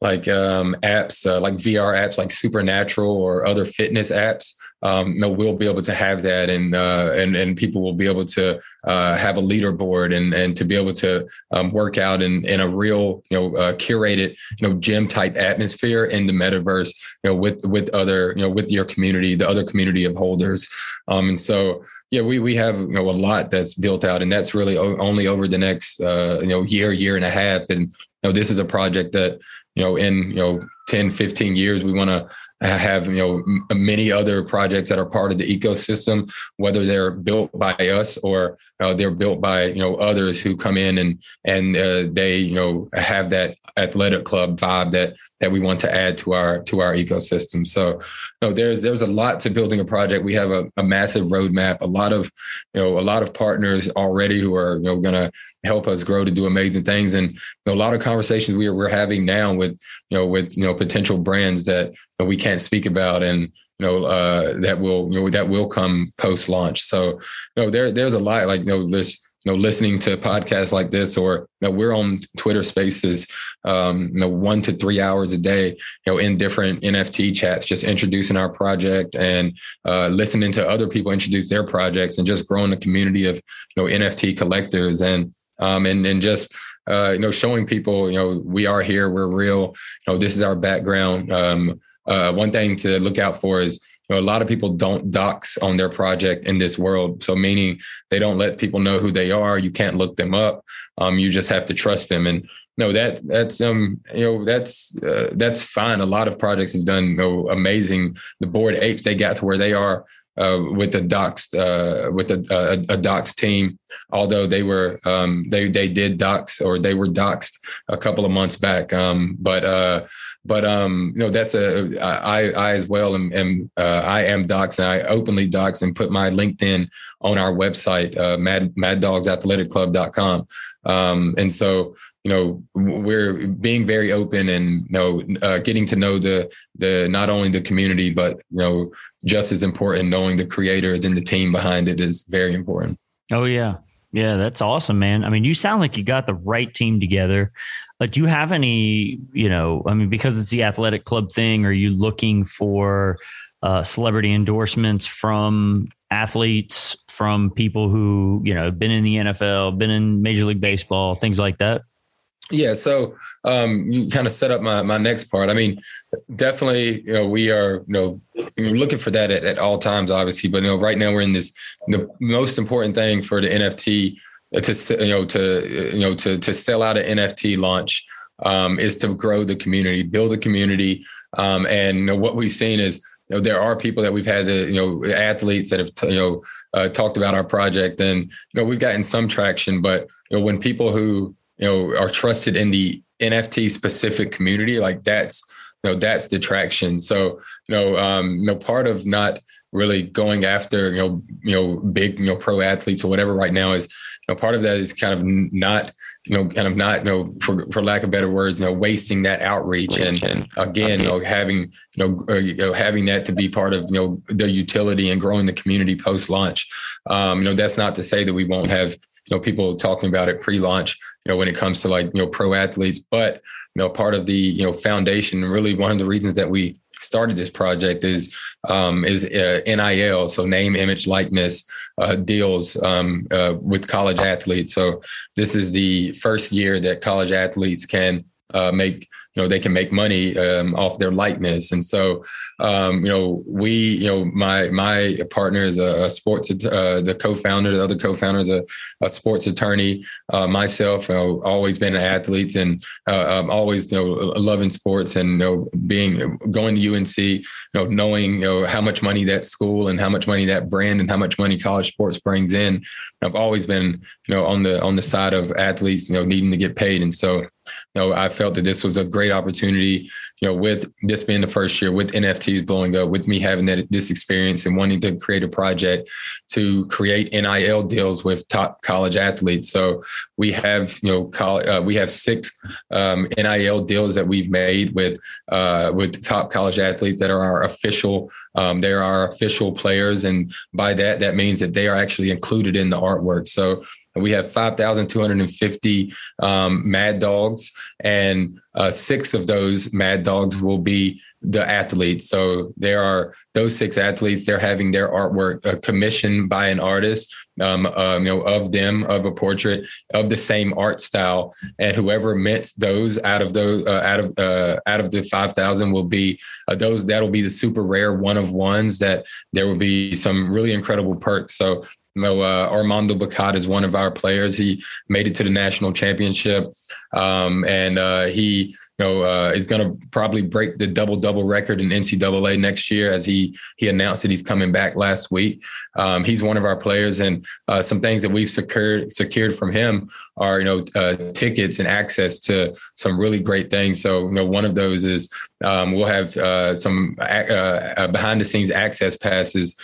[SPEAKER 3] like um, apps uh, like VR apps like Supernatural or other fitness apps, um, you know, we'll be able to have that, and uh, and and people will be able to uh, have a leaderboard and and to be able to um, work out in in a real you know uh, curated you know gym type atmosphere in the metaverse, you know, with with other you know with your community, the other community of holders, um, and so yeah, we we have you know a lot that's built out, and that's really only over the next uh, you know year year and a half, and you know this is a project that you know in you know 10 15 years we want to have you know many other projects that are part of the ecosystem whether they're built by us or uh, they're built by you know others who come in and and uh, they you know have that athletic club vibe that that we want to add to our to our ecosystem. So you know there's there's a lot to building a project. We have a, a massive roadmap a lot of you know a lot of partners already who are you know going to help us grow to do amazing things and you know, a lot of conversations we are, we're having now with you know with you know potential brands that we can't speak about and you know uh, that will you know that will come post launch. So you know there there's a lot like you know there's you know listening to podcasts like this or you know we're on Twitter Spaces um, you know one to three hours a day you know in different NFT chats just introducing our project and uh, listening to other people introduce their projects and just growing the community of you know NFT collectors and um, and and just uh, you know showing people you know we are here we're real you know this is our background um, uh, one thing to look out for is you know, a lot of people don't dox on their project in this world. So meaning they don't let people know who they are. You can't look them up. Um, you just have to trust them. And no, that that's um, you know, that's uh, that's fine. A lot of projects have done you know, amazing. The Bored Apes, they got to where they are uh, with the docs uh, with a, a, a docs team. Although they were um, they they did dox or they were doxed a couple of months back. Um, but uh, but um, you know that's a I I as well am, am uh, I am docs and I openly dox and put my LinkedIn on our website uh, mad maddogs um, and so you know we're being very open and you know uh, getting to know the the not only the community but you know just as important knowing the creators and the team behind it is very important
[SPEAKER 1] oh yeah. Yeah that's awesome man. I mean you sound like you got the right team together. But do you have any you know i mean because it's the athletic club thing are you looking for uh, celebrity endorsements from athletes from people who you know been in the nfl been in major league baseball things like that
[SPEAKER 3] yeah, so um, you kind of set up my my next part. I mean, definitely, you know, we are you know looking for that at, at all times, obviously. But you know, right now we're in this the most important thing for the NFT to you know to you know to to sell out an NFT launch um, is to grow the community, build a community, um, and you know, what we've seen is you know there are people that we've had to, you know athletes that have you know uh, talked about our project, and you know we've gotten some traction, but you know when people who you know are trusted in the NFT specific community, like that's you know that's the traction. So you know, um, you know, part of not really going after you know you know big you know pro athletes or whatever right now is you know part of that is kind of not you know kind of not you know for, for lack of better words you know wasting that outreach and, and again you know having you know, uh, you know having that to be part of you know the utility and growing the community post launch um, you know that's not to say that we won't have you know people talking about it pre-launch you know when it comes to like you know pro athletes but you know part of the you know foundation really one of the reasons that we started this project is um, is uh, NIL, so name, image, likeness uh, deals um, uh, with college athletes. So this is the first year that college athletes can uh, make you know they can make money um, off their likeness and so um, you know we you know my my partner is a, a sports uh, the co-founder the other co-founder is a, a sports attorney uh, myself you know, always been an athlete and uh, always you know loving sports and you know being going to UNC you know knowing you know how much money that school and how much money that brand and how much money college sports brings in I've always been you know on the on the side of athletes you know needing to get paid and so know, I felt that this was a great opportunity, you know, with this being the first year, with NFTs blowing up, with me having that this experience and wanting to create a project to create NIL deals with top college athletes. So we have, you know, college, uh, we have six um, NIL deals that we've made with uh, with top college athletes that are our official. Um, they are our official players, and by that, that means that they are actually included in the artwork. So we have 5,250 um, Mad Dawgs, and uh, six of those Mad Dawgs will be the athletes. So there are those six athletes. They're having their artwork uh, commissioned by an artist, um, um, you know, of them of a portrait of the same art style, and whoever mints those out of those uh, out of uh, out of the five thousand will be uh, those. That'll be the super rare one of ones. That there will be some really incredible perks. So you know, uh, Armando Bacot is one of our players. He made it to the national championship, um, and uh, he you know, uh, is going to probably break the double double record in NCAA next year, as he he announced that he's coming back last week. Um, he's one of our players, and uh, some things that we've secured secured from him are you know uh, tickets and access to some really great things. So you know, one of those is um, we'll have uh, some uh, uh, behind the scenes access passes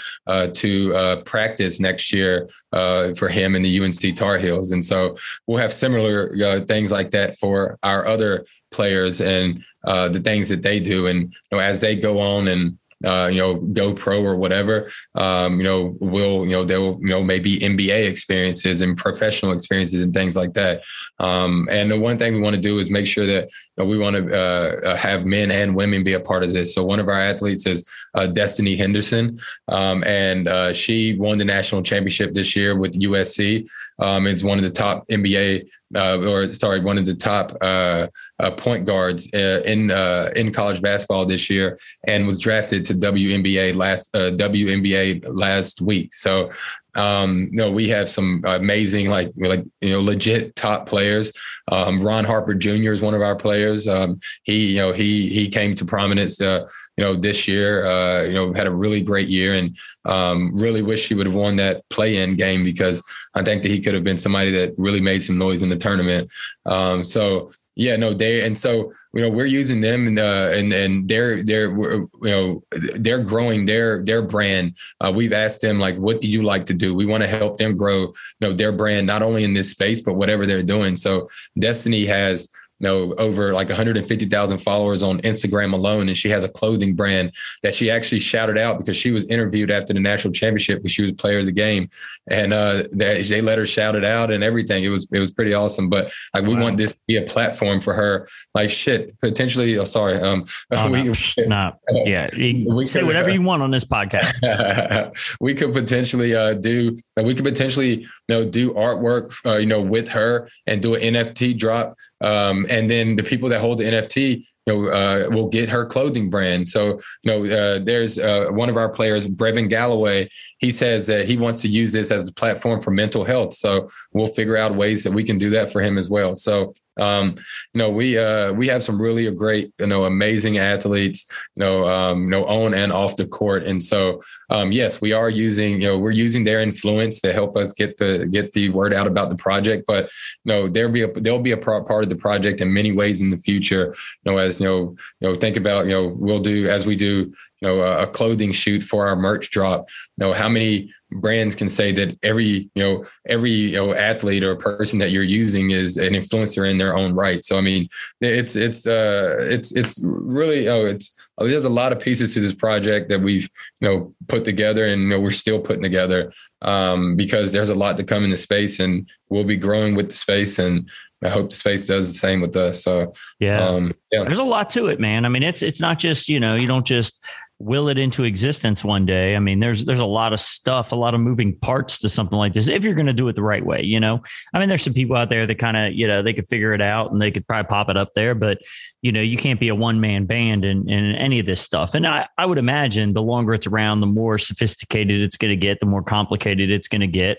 [SPEAKER 3] to practice next year for him and the UNC Tar Heels, and so we'll have similar things like that for our other players and uh, the things that they do. And you know, as they go on and uh, you know, go pro or whatever, um, you know, will, you know, there will, you know, maybe NBA experiences and professional experiences and things like that. Um, and the one thing we want to do is make sure that you know, we want to uh, uh, have men and women be a part of this. So one of our athletes is uh, Destanni Henderson, um, and uh, she won the national championship this year with USC. Um, is one of the top NBA uh, or sorry, one of the top uh, uh, point guards uh, in uh, in college basketball this year, and was drafted to WNBA last uh, WNBA last week. So um, know, we have some amazing, like, like you know, legit top players. Um, Ron Harper Jr. is one of our players. Um, he, you know, he he came to prominence, uh, you know, this year. Uh, you know, had a really great year, and um, really wish he would have won that play-in game because I think that he could have been somebody that really made some noise in the tournament. Um, so yeah, no, they and so you know we're using them and uh, and and they're they're you know they're growing their their brand. Uh, we've asked them like, what do you like to do? We want to help them grow, you know, their brand not only in this space but whatever they're doing. So Destanni has know, over like 150,000 followers on Instagram alone. And she has a clothing brand that she actually shouted out because she was interviewed after the national championship because she was player of the game. And uh, they, they let her shout it out and everything. It was, it was pretty awesome. But like, we wow. want this to be a platform for her. Like shit, potentially, oh, sorry. Um,
[SPEAKER 1] oh, we, no. no. Yeah. we say could, whatever you want on this podcast.
[SPEAKER 3] we could potentially uh, do, we could potentially, you know, do artwork, uh, you know, with her and do an NFT drop um, and then the people that hold the NFT, you know, uh, will get her clothing brand. So, you know, uh, there's uh, one of our players, Brevin Galloway. He says that he wants to use this as a platform for mental health. So we'll figure out ways that we can do that for him as well. So um, you know, we uh, we have some really great, you know, amazing athletes, you know, um, you know, on and off the court, and so um, yes, we are using, you know, we're using their influence to help us get the get the word out about the project. But you know, there'll be a there'll be a part of the project in many ways in the future. You know, as you know, you know, think about, you know, we'll do as we do you know a, clothing shoot for our merch drop. You know how many brands can say that every you know every you know athlete or person that you're using is an influencer in their own right? So i mean it's it's uh it's it's really oh it's oh, there's a lot of pieces to this project that we've you know put together and you know we're still putting together um because there's a lot to come in the space and we'll be growing with the space and I hope the space does the same with us. So
[SPEAKER 1] yeah. Um, yeah, there's a lot to it, man. I mean, it's it's not just you know you don't just will it into existence one day. I mean, there's there's a lot of stuff, a lot of moving parts to something like this if you're going to do it the right way. You know, I mean, there's some people out there that kind of you know they could figure it out and they could probably pop it up there, but you know, you can't be a one man band in, in any of this stuff. And I, I would imagine the longer it's around, the more sophisticated it's going to get, the more complicated it's going to get.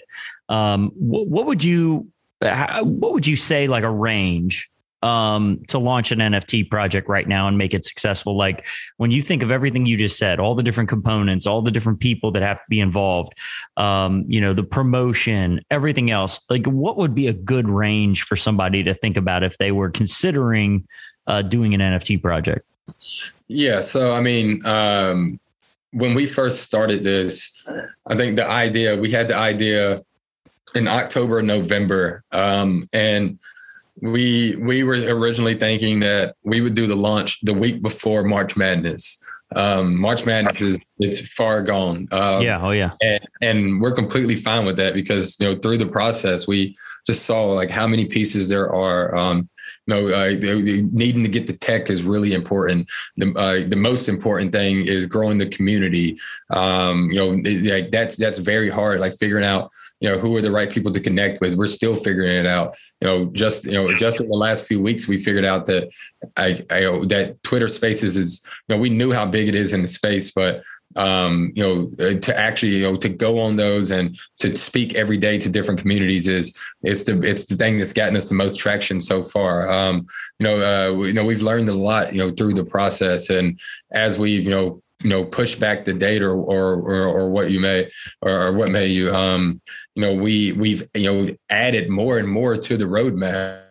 [SPEAKER 1] Um, what, what would you what would you say like a range um, to launch an NFT project right now and make it successful? Like when you think of everything you just said, all the different components, all the different people that have to be involved, um, you know, the promotion, everything else, like what would be a good range for somebody to think about if they were considering uh, doing an NFT project?
[SPEAKER 3] Yeah. So, I mean, um, when we first started this, I think the idea, we had the idea in October, November. Um, and we we were originally thinking that we would do the launch the week before March Madness. Um, March Madness is it's far gone.
[SPEAKER 1] Um, yeah, oh yeah,
[SPEAKER 3] and, and we're completely fine with that because you know through the process we just saw like how many pieces there are. Um, you know, uh, needing to get the tech is really important. The uh, the most important thing is growing the community. Um, you know, like that's that's very hard. Like figuring out you know who are the right people to connect with we're still figuring it out you know just you know just in the last few weeks we figured out that i, I that twitter spaces is you know we knew how big it is in the space but um, you know, uh, to actually, you know, to go on those and to speak every day to different communities is it's the it's the thing that's gotten us the most traction so far. Um, you know, uh, we, you know, we've learned a lot, you know, through the process, and as we've, you know, you know push back the date or or or, or what you may or, or, what may you um you know we we've you know added more and more to the roadmap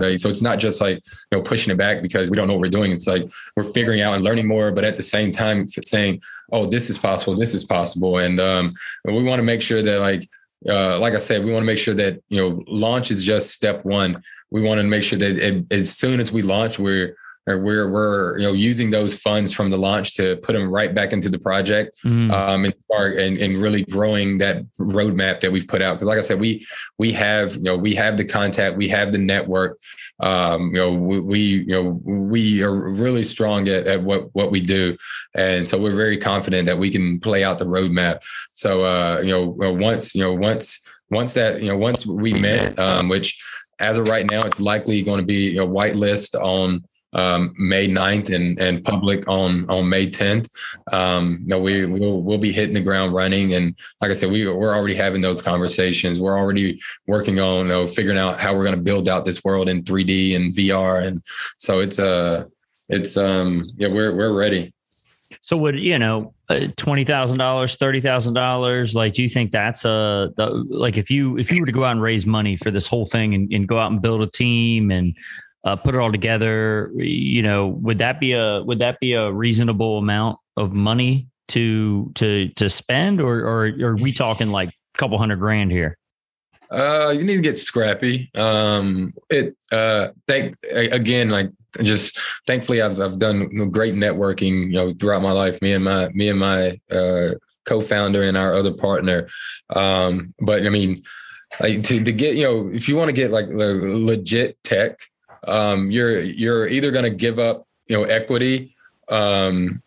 [SPEAKER 3] Right. So it's not just like, you know, pushing it back because we don't know what we're doing. It's like we're figuring out and learning more, but at the same time saying, oh, this is possible, this is possible. And um, we want to make sure that like, uh, like I said, we want to make sure that, you know, launch is just step one. We want to make sure that it, as soon as we launch, we're we're we're you know using those funds from the launch to put them right back into the project mm. um, and start and, and really growing that roadmap that we've put out. Because like I said, we we have you know we have the contact, we have the network. Um, you know we, we, you know we are really strong at, at what what we do, and so we're very confident that we can play out the roadmap. So uh, you know once you know once once that you know once we met, um, which as of right now, it's likely going to be a whitelist on um, May 9th and, and public on, on May 10th. Um, you know, we will we'll be hitting the ground running. And like I said, we, we're already having those conversations. We're already working on, you know, figuring out how we're going to build out this world in 3D and VR. And so it's, uh, it's, um, yeah, we're, we're ready.
[SPEAKER 1] So would you know uh, twenty thousand dollars, thirty thousand dollars? Like, do you think that's a the, like if you if you were to go out and raise money for this whole thing and, and go out and build a team and uh, put it all together, you know, would that be a would that be a reasonable amount of money to to to spend, or or, or are we talking like a couple hundred grand here?
[SPEAKER 3] Uh, you need to get scrappy. Um, it uh, thank again, like just thankfully, I've I've done great networking, you know, throughout my life. Me and my me and my uh, co-founder and our other partner. Um, but I mean, like to to get you know, if you want to get like legit tech, um, you're you're either going to give up you know equity. Um,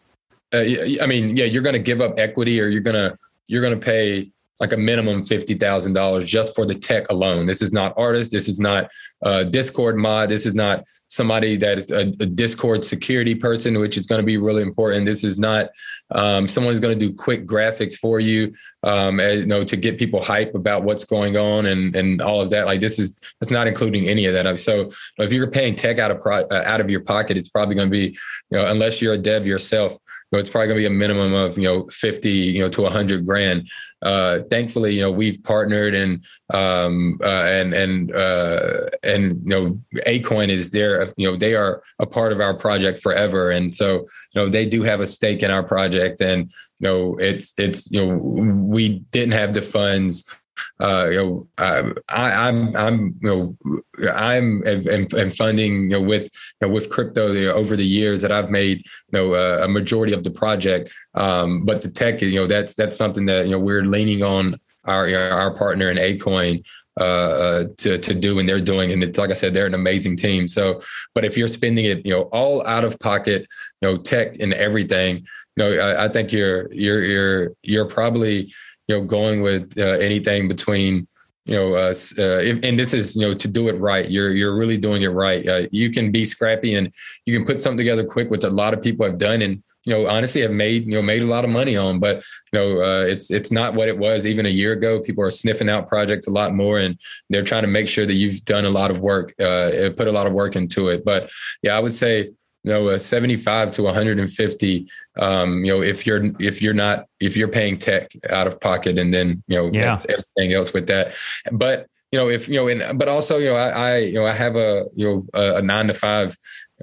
[SPEAKER 3] uh, I mean, yeah, you're going to give up equity, or you're gonna you're gonna pay like a minimum fifty thousand dollars just for the tech alone. This is not artist. This is not a Discord mod. This is not somebody that is a, a Discord security person, which is going to be really important. This is not um, someone who's going to do quick graphics for you, um, you know, to get people hype about what's going on and and all of that. Like this is that's not including any of that. So if you're paying tech out of pro, uh, out of your pocket, it's probably going to be you know unless you're a dev yourself know, it's probably going to be a minimum of you know 50 you know to 100 grand. Uh thankfully you know we've partnered and um uh, and and uh and you know Akoin is there you know they are a part of our project forever. And so you know they do have a stake in our project and you know it's it's you know we didn't have the funds uh, you know, uh, I, am I'm, I'm, you know, I'm and funding, you know, with, you know, with crypto you know, over the years that I've made, you know, uh, a majority of the project. Um, but the tech, you know, that's that's something that you know we're leaning on our you know, our partner in Akoin uh, uh, to to do, and they're doing. And it's like I said, they're an amazing team. So, but if you're spending it, you know, all out of pocket, you know, tech and everything, you know, I, I think you're you're you're you're probably you know, going with uh, anything between, you know, uh, uh, if, and this is, you know, to do it right. You're you're really doing it right. Uh, you can be scrappy and you can put something together quick, which a lot of people have done, and you know, honestly, have made you know made a lot of money on. But you know, uh, it's it's not what it was even a year ago. People are sniffing out projects a lot more, and they're trying to make sure that you've done a lot of work, uh, put a lot of work into it. But yeah, I would say know, a 75 to 150. Um, you know, if you're if you're not if you're paying tech out of pocket, and then you know
[SPEAKER 1] yeah.
[SPEAKER 3] everything else with that. But you know, if you know, and but also you know, I, I you know I have a you know a, nine to five.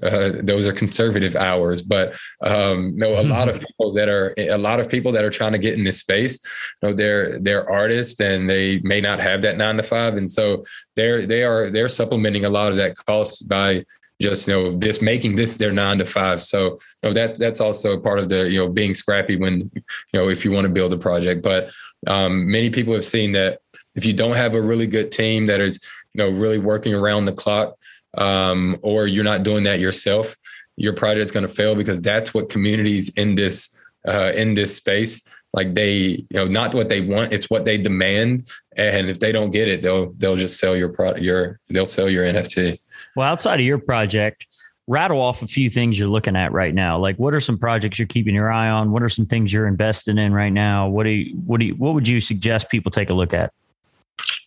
[SPEAKER 3] Uh, those are conservative hours, but um, know, a lot of people that are a lot of people that are trying to get in this space. You know, they're they're artists and they may not have that nine to five, and so they're they are they're supplementing a lot of that cost by just you know this making this their nine to five. So you know that that's also part of the you know being scrappy when you know if you want to build a project. But um, many people have seen that if you don't have a really good team that is you know really working around the clock um, or you're not doing that yourself your project's going to fail because that's what communities in this uh, in this space like they you know not what they want it's what they demand. And if they don't get it they'll they'll just sell your product your they'll sell your nft
[SPEAKER 1] well, outside of your project, rattle off a few things you're looking at right now. Like, what are some projects you're keeping your eye on? What are some things you're investing in right now? What do you, what do you, what would you suggest people take a look at?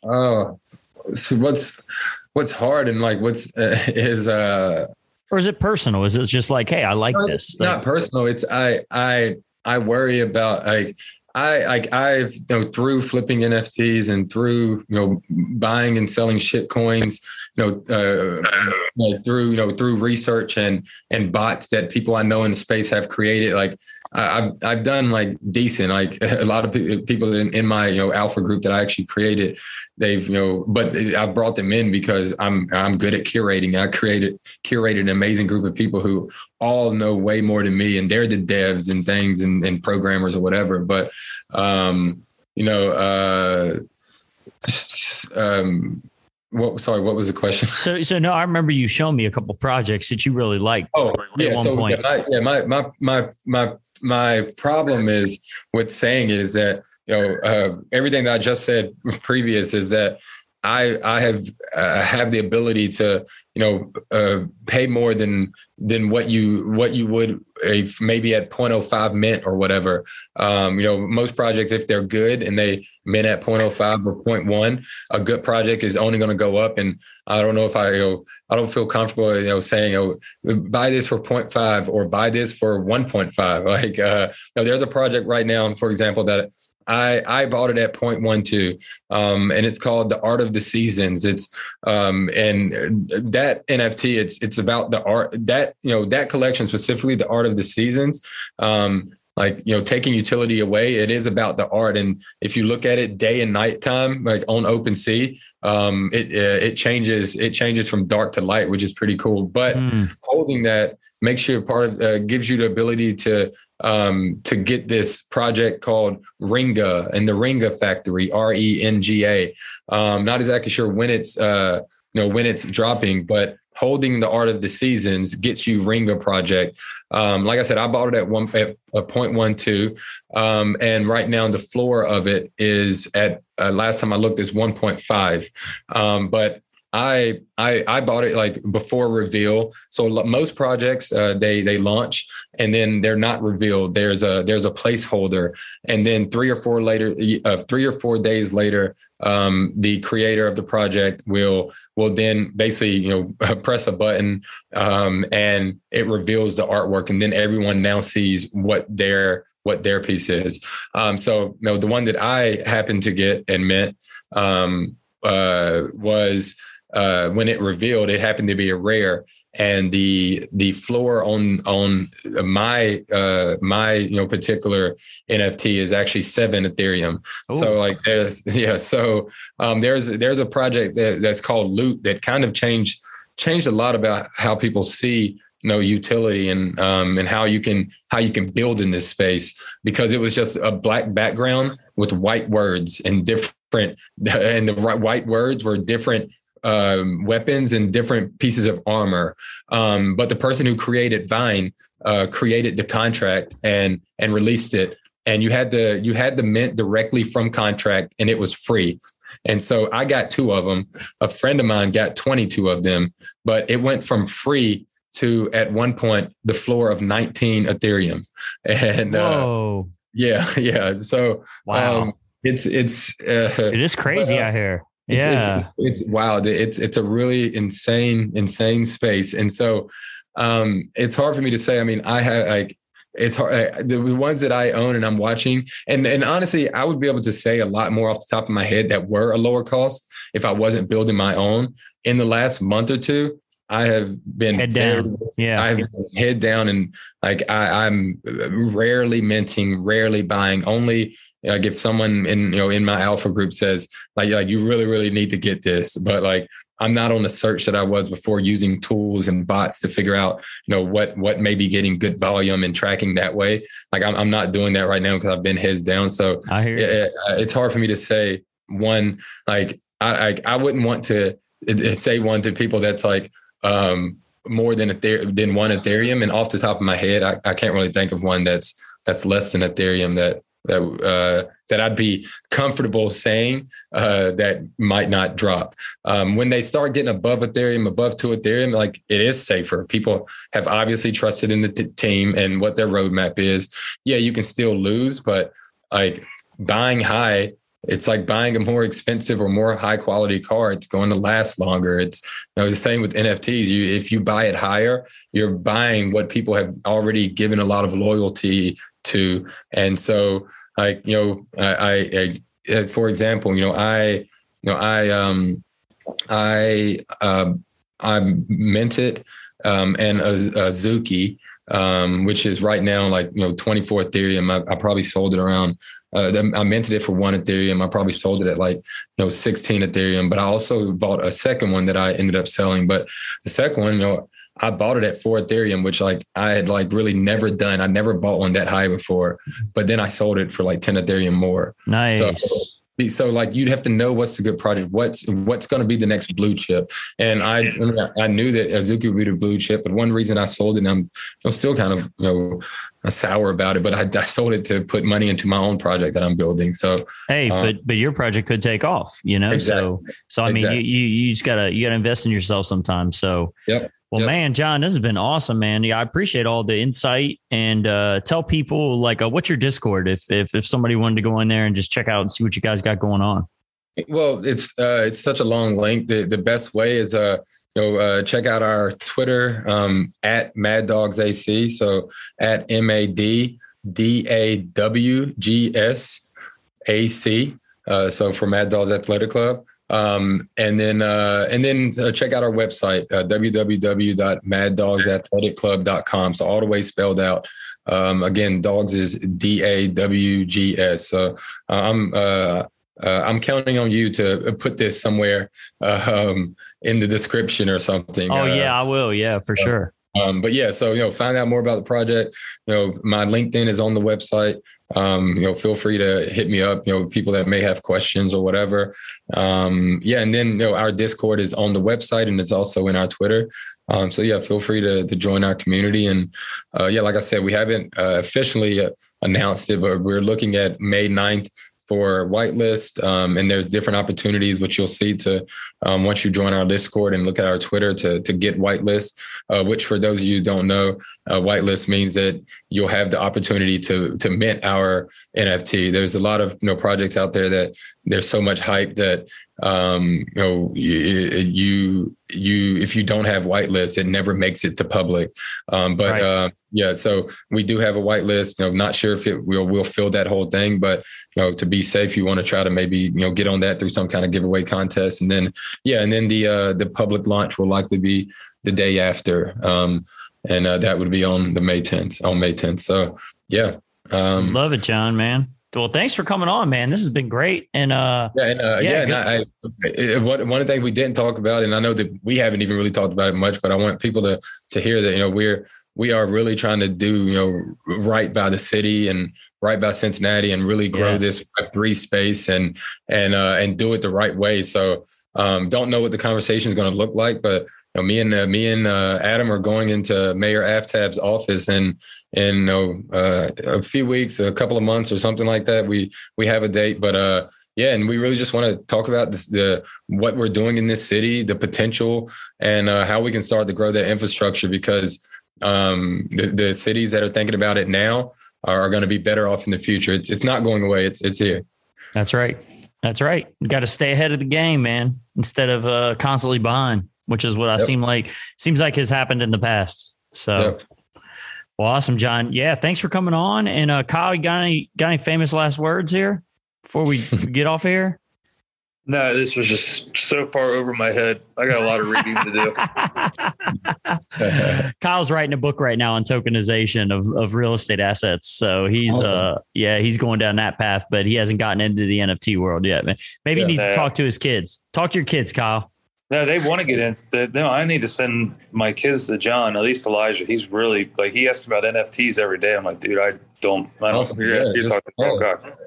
[SPEAKER 3] Oh, so what's what's hard and like what's uh, is uh
[SPEAKER 1] or is it personal? Is it just like, hey, I like no, this?
[SPEAKER 3] Like, not personal. It's I I I worry about like I like I've you know through flipping NFTs and through you know buying and selling shit coins, know, uh, like through you know through research and and bots that people I know in the space have created. Like I've I've done like decent. Like a lot of people in, in my you know alpha group that I actually created, they've you know, but I've brought them in because I'm I'm good at curating. I created curated an amazing group of people who all know way more than me, and they're the devs and things and, and programmers or whatever. But um, you know, uh, um, what? Sorry, what was the question?
[SPEAKER 1] So, so no, I remember you showing me a couple projects that you really liked.
[SPEAKER 3] Oh, yeah. so yeah my, yeah, my my my my my problem is with saying it is that you know uh, everything that I just said previous is that I I have uh, have the ability to you know uh, pay more than than what you what you would if maybe at 0.05 mint or whatever. Um, you know, most projects if they're good and they mint at 0.05 or 0.1, a good project is only going to go up. And I don't know if I you know I don't feel comfortable you know saying know buy this for 0.5 or buy this for 1.5. Like uh, you know, there's a project right now, for example, that I I bought it at 0.12, um, and it's called the Art of the Seasons. It's um, and that NFT it's it's about the art that you know that collection specifically the Art of the Seasons. Um, like you know taking utility away it is about the art and if you look at it day and night time like on OpenSea um it uh, it changes it changes from dark to light which is pretty cool but mm. holding that makes you a part of uh, gives you the ability to um, to get this project called Renga and the Renga Factory, R E N G A. Um, not exactly sure when it's uh, you know when it's dropping, but holding the art of the seasons gets you Renga project. Um, like I said, I bought it at one at a point one two, um, and right now the floor of it is at uh, last time I looked is one point five, um, but I I I bought it like before reveal. So most projects uh, they they launch and then they're not revealed. There's a there's a placeholder, and then three or four later, uh, three or four days later, um, the creator of the project will will then basically you know press a button um, and it reveals the artwork, and then everyone now sees what their what their piece is. Um, so you know the one that I happened to get and mint um, uh, was uh, when it revealed, it happened to be a rare, and the the floor on on my uh, my you know particular NFT is actually seven Ethereum. Ooh. So like there's yeah, so um, there's there's a project that, that's called Loot that kind of changed changed a lot about how people see you know utility and um, and how you can how you can build in this space because it was just a black background with white words and different and the white words were different um, weapons and different pieces of armor. Um, but the person who created Vine uh, created the contract and and released it, and you had the you had the mint directly from contract, and it was free. And so I got two of them. A friend of mine got 22 of them, but it went from free to at one point the floor of 19 Ethereum. And uh, yeah, yeah. So wow. Um, it's it's uh,
[SPEAKER 1] it is crazy out here.
[SPEAKER 3] It's,
[SPEAKER 1] yeah.
[SPEAKER 3] It's, it's, wow. It's it's a really insane, insane space. And so um, it's hard for me to say. I mean, I have like it's hard. The ones that I own and I'm watching, and and honestly, I would be able to say a lot more off the top of my head that were a lower cost if I wasn't building my own. In the last month or two, I have been
[SPEAKER 1] head down. Yeah,
[SPEAKER 3] I've head down, and like I, I'm rarely minting, rarely buying. Only like if someone in you know in my alpha group says like like you really really need to get this. But like i'm not on the search that i was before using tools and bots to figure out you know what what may be getting good volume and tracking that way. Like i'm, I'm not doing that right now because i've been heads down. So
[SPEAKER 1] I hear it,
[SPEAKER 3] it, it's hard for me to say one like i i, I wouldn't want to eh, eh, say one to people that's like um more than a than one ethereum and off the top of my head I, I can't really think of one that's that's less than ethereum that that uh, that I'd be comfortable saying uh, that might not drop. Um, when they start getting above Ethereum, above two Ethereum, like it is safer. People have obviously trusted in the t- team and what their roadmap is. Yeah, you can still lose, but like buying high, it's like buying a more expensive or more high quality car. It's going to last longer. It's you know, the same with NFTs. You if you buy it higher, you're buying what people have already given a lot of loyalty to. And so, like you know, I, I, I for example, you know, I, you know, I, um, I, uh, I minted um, and Azuki, um, which is right now like you know 24 Ethereum. I, I probably sold it around. Uh, I minted it for one Ethereum. I probably sold it at like you know 16 Ethereum. But I also bought a second one that I ended up selling. But the second one, you know, I bought it at four Ethereum, which like I had like really never done. I never bought one that high before. But then I sold it for like 10 Ethereum more.
[SPEAKER 1] Nice. So,
[SPEAKER 3] so like you'd have to know what's a good project, what's what's going to be the next blue chip. And I I knew that Azuki would be the blue chip, but one reason I sold it, and I'm I'm still kind of you know sour about it, but I, I sold it to put money into my own project that I'm building. So
[SPEAKER 1] hey, um, but but your project could take off, you know. Exactly. So so I mean, exactly. you you just gotta you gotta invest in yourself sometimes. So
[SPEAKER 3] yep.
[SPEAKER 1] Well, yep. man, Jon, this has been awesome, man. Yeah, I appreciate all the insight and uh, tell people like uh, what's your Discord if if if somebody wanted to go in there and just check out and see what you guys got going on.
[SPEAKER 3] Well, it's uh, it's such a long link. The the best way is uh you know uh, check out our Twitter um, at Mad Dawgs AC. So at M A D D A W G S A C. Uh, so for Mad Dawgs Athletic Club. Um, and then uh, and then uh, check out our website uh, www.maddawgsathleticclub.com. So all the way spelled out. Um, again, dogs is D A W G S. So uh, I'm uh, uh, I'm counting on you to put this somewhere um, in the description or something.
[SPEAKER 1] Oh yeah, I will. Yeah, for sure.
[SPEAKER 3] Um, but yeah, so you know, find out more about the project. You know, my LinkedIn is on the website. Um, you know, feel free to hit me up. You know, people that may have questions or whatever. Um, yeah, and then you know, our Discord is on the website and it's also in our Twitter. Um, so yeah, feel free to, to join our community. And uh, yeah, like I said, we haven't uh, officially announced it, but we're looking at May 9th for whitelist. Um, and there's different opportunities, which you'll see to um, once you join our Discord and look at our Twitter to, to get whitelist, uh, which for those of you don't know, uh, whitelist means that you'll have the opportunity to, to mint our NFT. There's a lot of you know projects out there that there's so much hype that um, you know you, you you if you don't have whitelist, it never makes it to public. Um, but right. uh, yeah, so we do have a whitelist. You know, not sure if it will will fill that whole thing, but you know, to be safe, you want to try to maybe you know get on that through some kind of giveaway contest, and then yeah, and then the uh, the public launch will likely be the day after, um, and uh, that would be on the May 10th on May 10th. So yeah,
[SPEAKER 1] um, love it, Jon, man. Well, thanks for coming on, man. This has been great. And uh,
[SPEAKER 3] yeah, and, uh, yeah, yeah and I, I, one one things we didn't talk about, and I know that we haven't even really talked about it much, but I want people to to hear that you know we're we are really trying to do you know right by the city and right by Cincinnati and really grow yes. this three space and and uh, and do it the right way. So um, don't know what the conversation is going to look like, but you know, me and uh, me and uh, Adam are going into Mayor Aftab's office and in you know, uh, a few weeks, a couple of months, or something like that. We we have a date, but uh, yeah, and we really just want to talk about this, the what we're doing in this city, the potential, and uh, how we can start to grow that infrastructure because um, the, the cities that are thinking about it now are, going to be better off in the future. It's it's not going away. It's it's here.
[SPEAKER 1] That's right. That's right. You got to stay ahead of the game, man, instead of uh, constantly behind, which is what I seem like seems like has happened in the past. So, yep. Well, awesome, Jon. Yeah, thanks for coming on. And uh, Kyle, you got any got any famous last words here before we get off here?
[SPEAKER 2] No, this was just so far over my head. I got a lot of reading
[SPEAKER 1] to do. Kyle's writing a book right now on tokenization of, of real estate assets. So he's awesome. uh yeah, he's going down that path, but he hasn't gotten into the NFT world yet. Maybe yeah, he needs to talk to his kids. Talk to your kids, Kyle.
[SPEAKER 2] No, they want to get in. They, no, I need to send my kids to Jon, at least Elijah. He's really like he asks me about NFTs every day. I'm like, dude, I don't I don't awesome. you're, yeah, you're talking to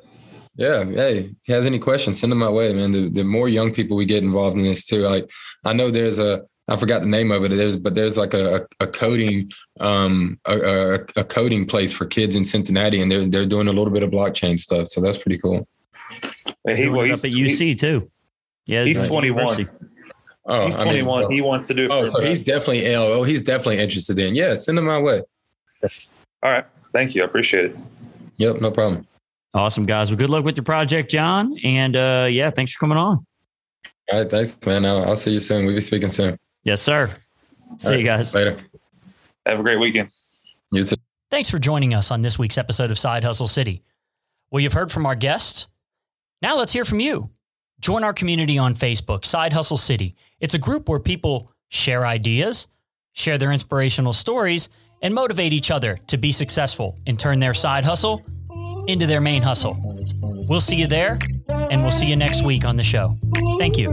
[SPEAKER 3] yeah. Hey, if he has any questions, send them my way, man. The, the more young people we get involved in this too. Like I know there's a I forgot the name of it. There's but there's like a, a coding um a, a, coding place for kids in Cincinnati, and they're they're doing a little bit of blockchain stuff. So that's pretty cool.
[SPEAKER 1] And he was up at UC he, too.
[SPEAKER 2] Yeah, he's 21. Oh, he's 21. I mean, he wants to do.
[SPEAKER 3] Oh, so he's definitely. Oh, he's definitely interested in. Yeah, send him my way.
[SPEAKER 2] All right. Thank you. I appreciate it.
[SPEAKER 3] Yep. No problem.
[SPEAKER 1] Awesome, guys. Well, good luck with your project, Jon. And uh, yeah, thanks for coming on.
[SPEAKER 3] All right. Thanks, man. I'll, I'll see you soon. We'll be speaking soon.
[SPEAKER 1] Yes, sir. See right, you guys.
[SPEAKER 3] Later.
[SPEAKER 2] Have a great weekend.
[SPEAKER 3] You too.
[SPEAKER 1] Thanks for joining us on this week's episode of Side Hustle City. Well, you've heard from our guests. Now let's hear from you. Join our community on Facebook, Side Hustle City. It's a group where people share ideas, share their inspirational stories, and motivate each other to be successful and turn their side hustle into their main hustle. We'll see you there, and we'll see you next week on the show. Thank you.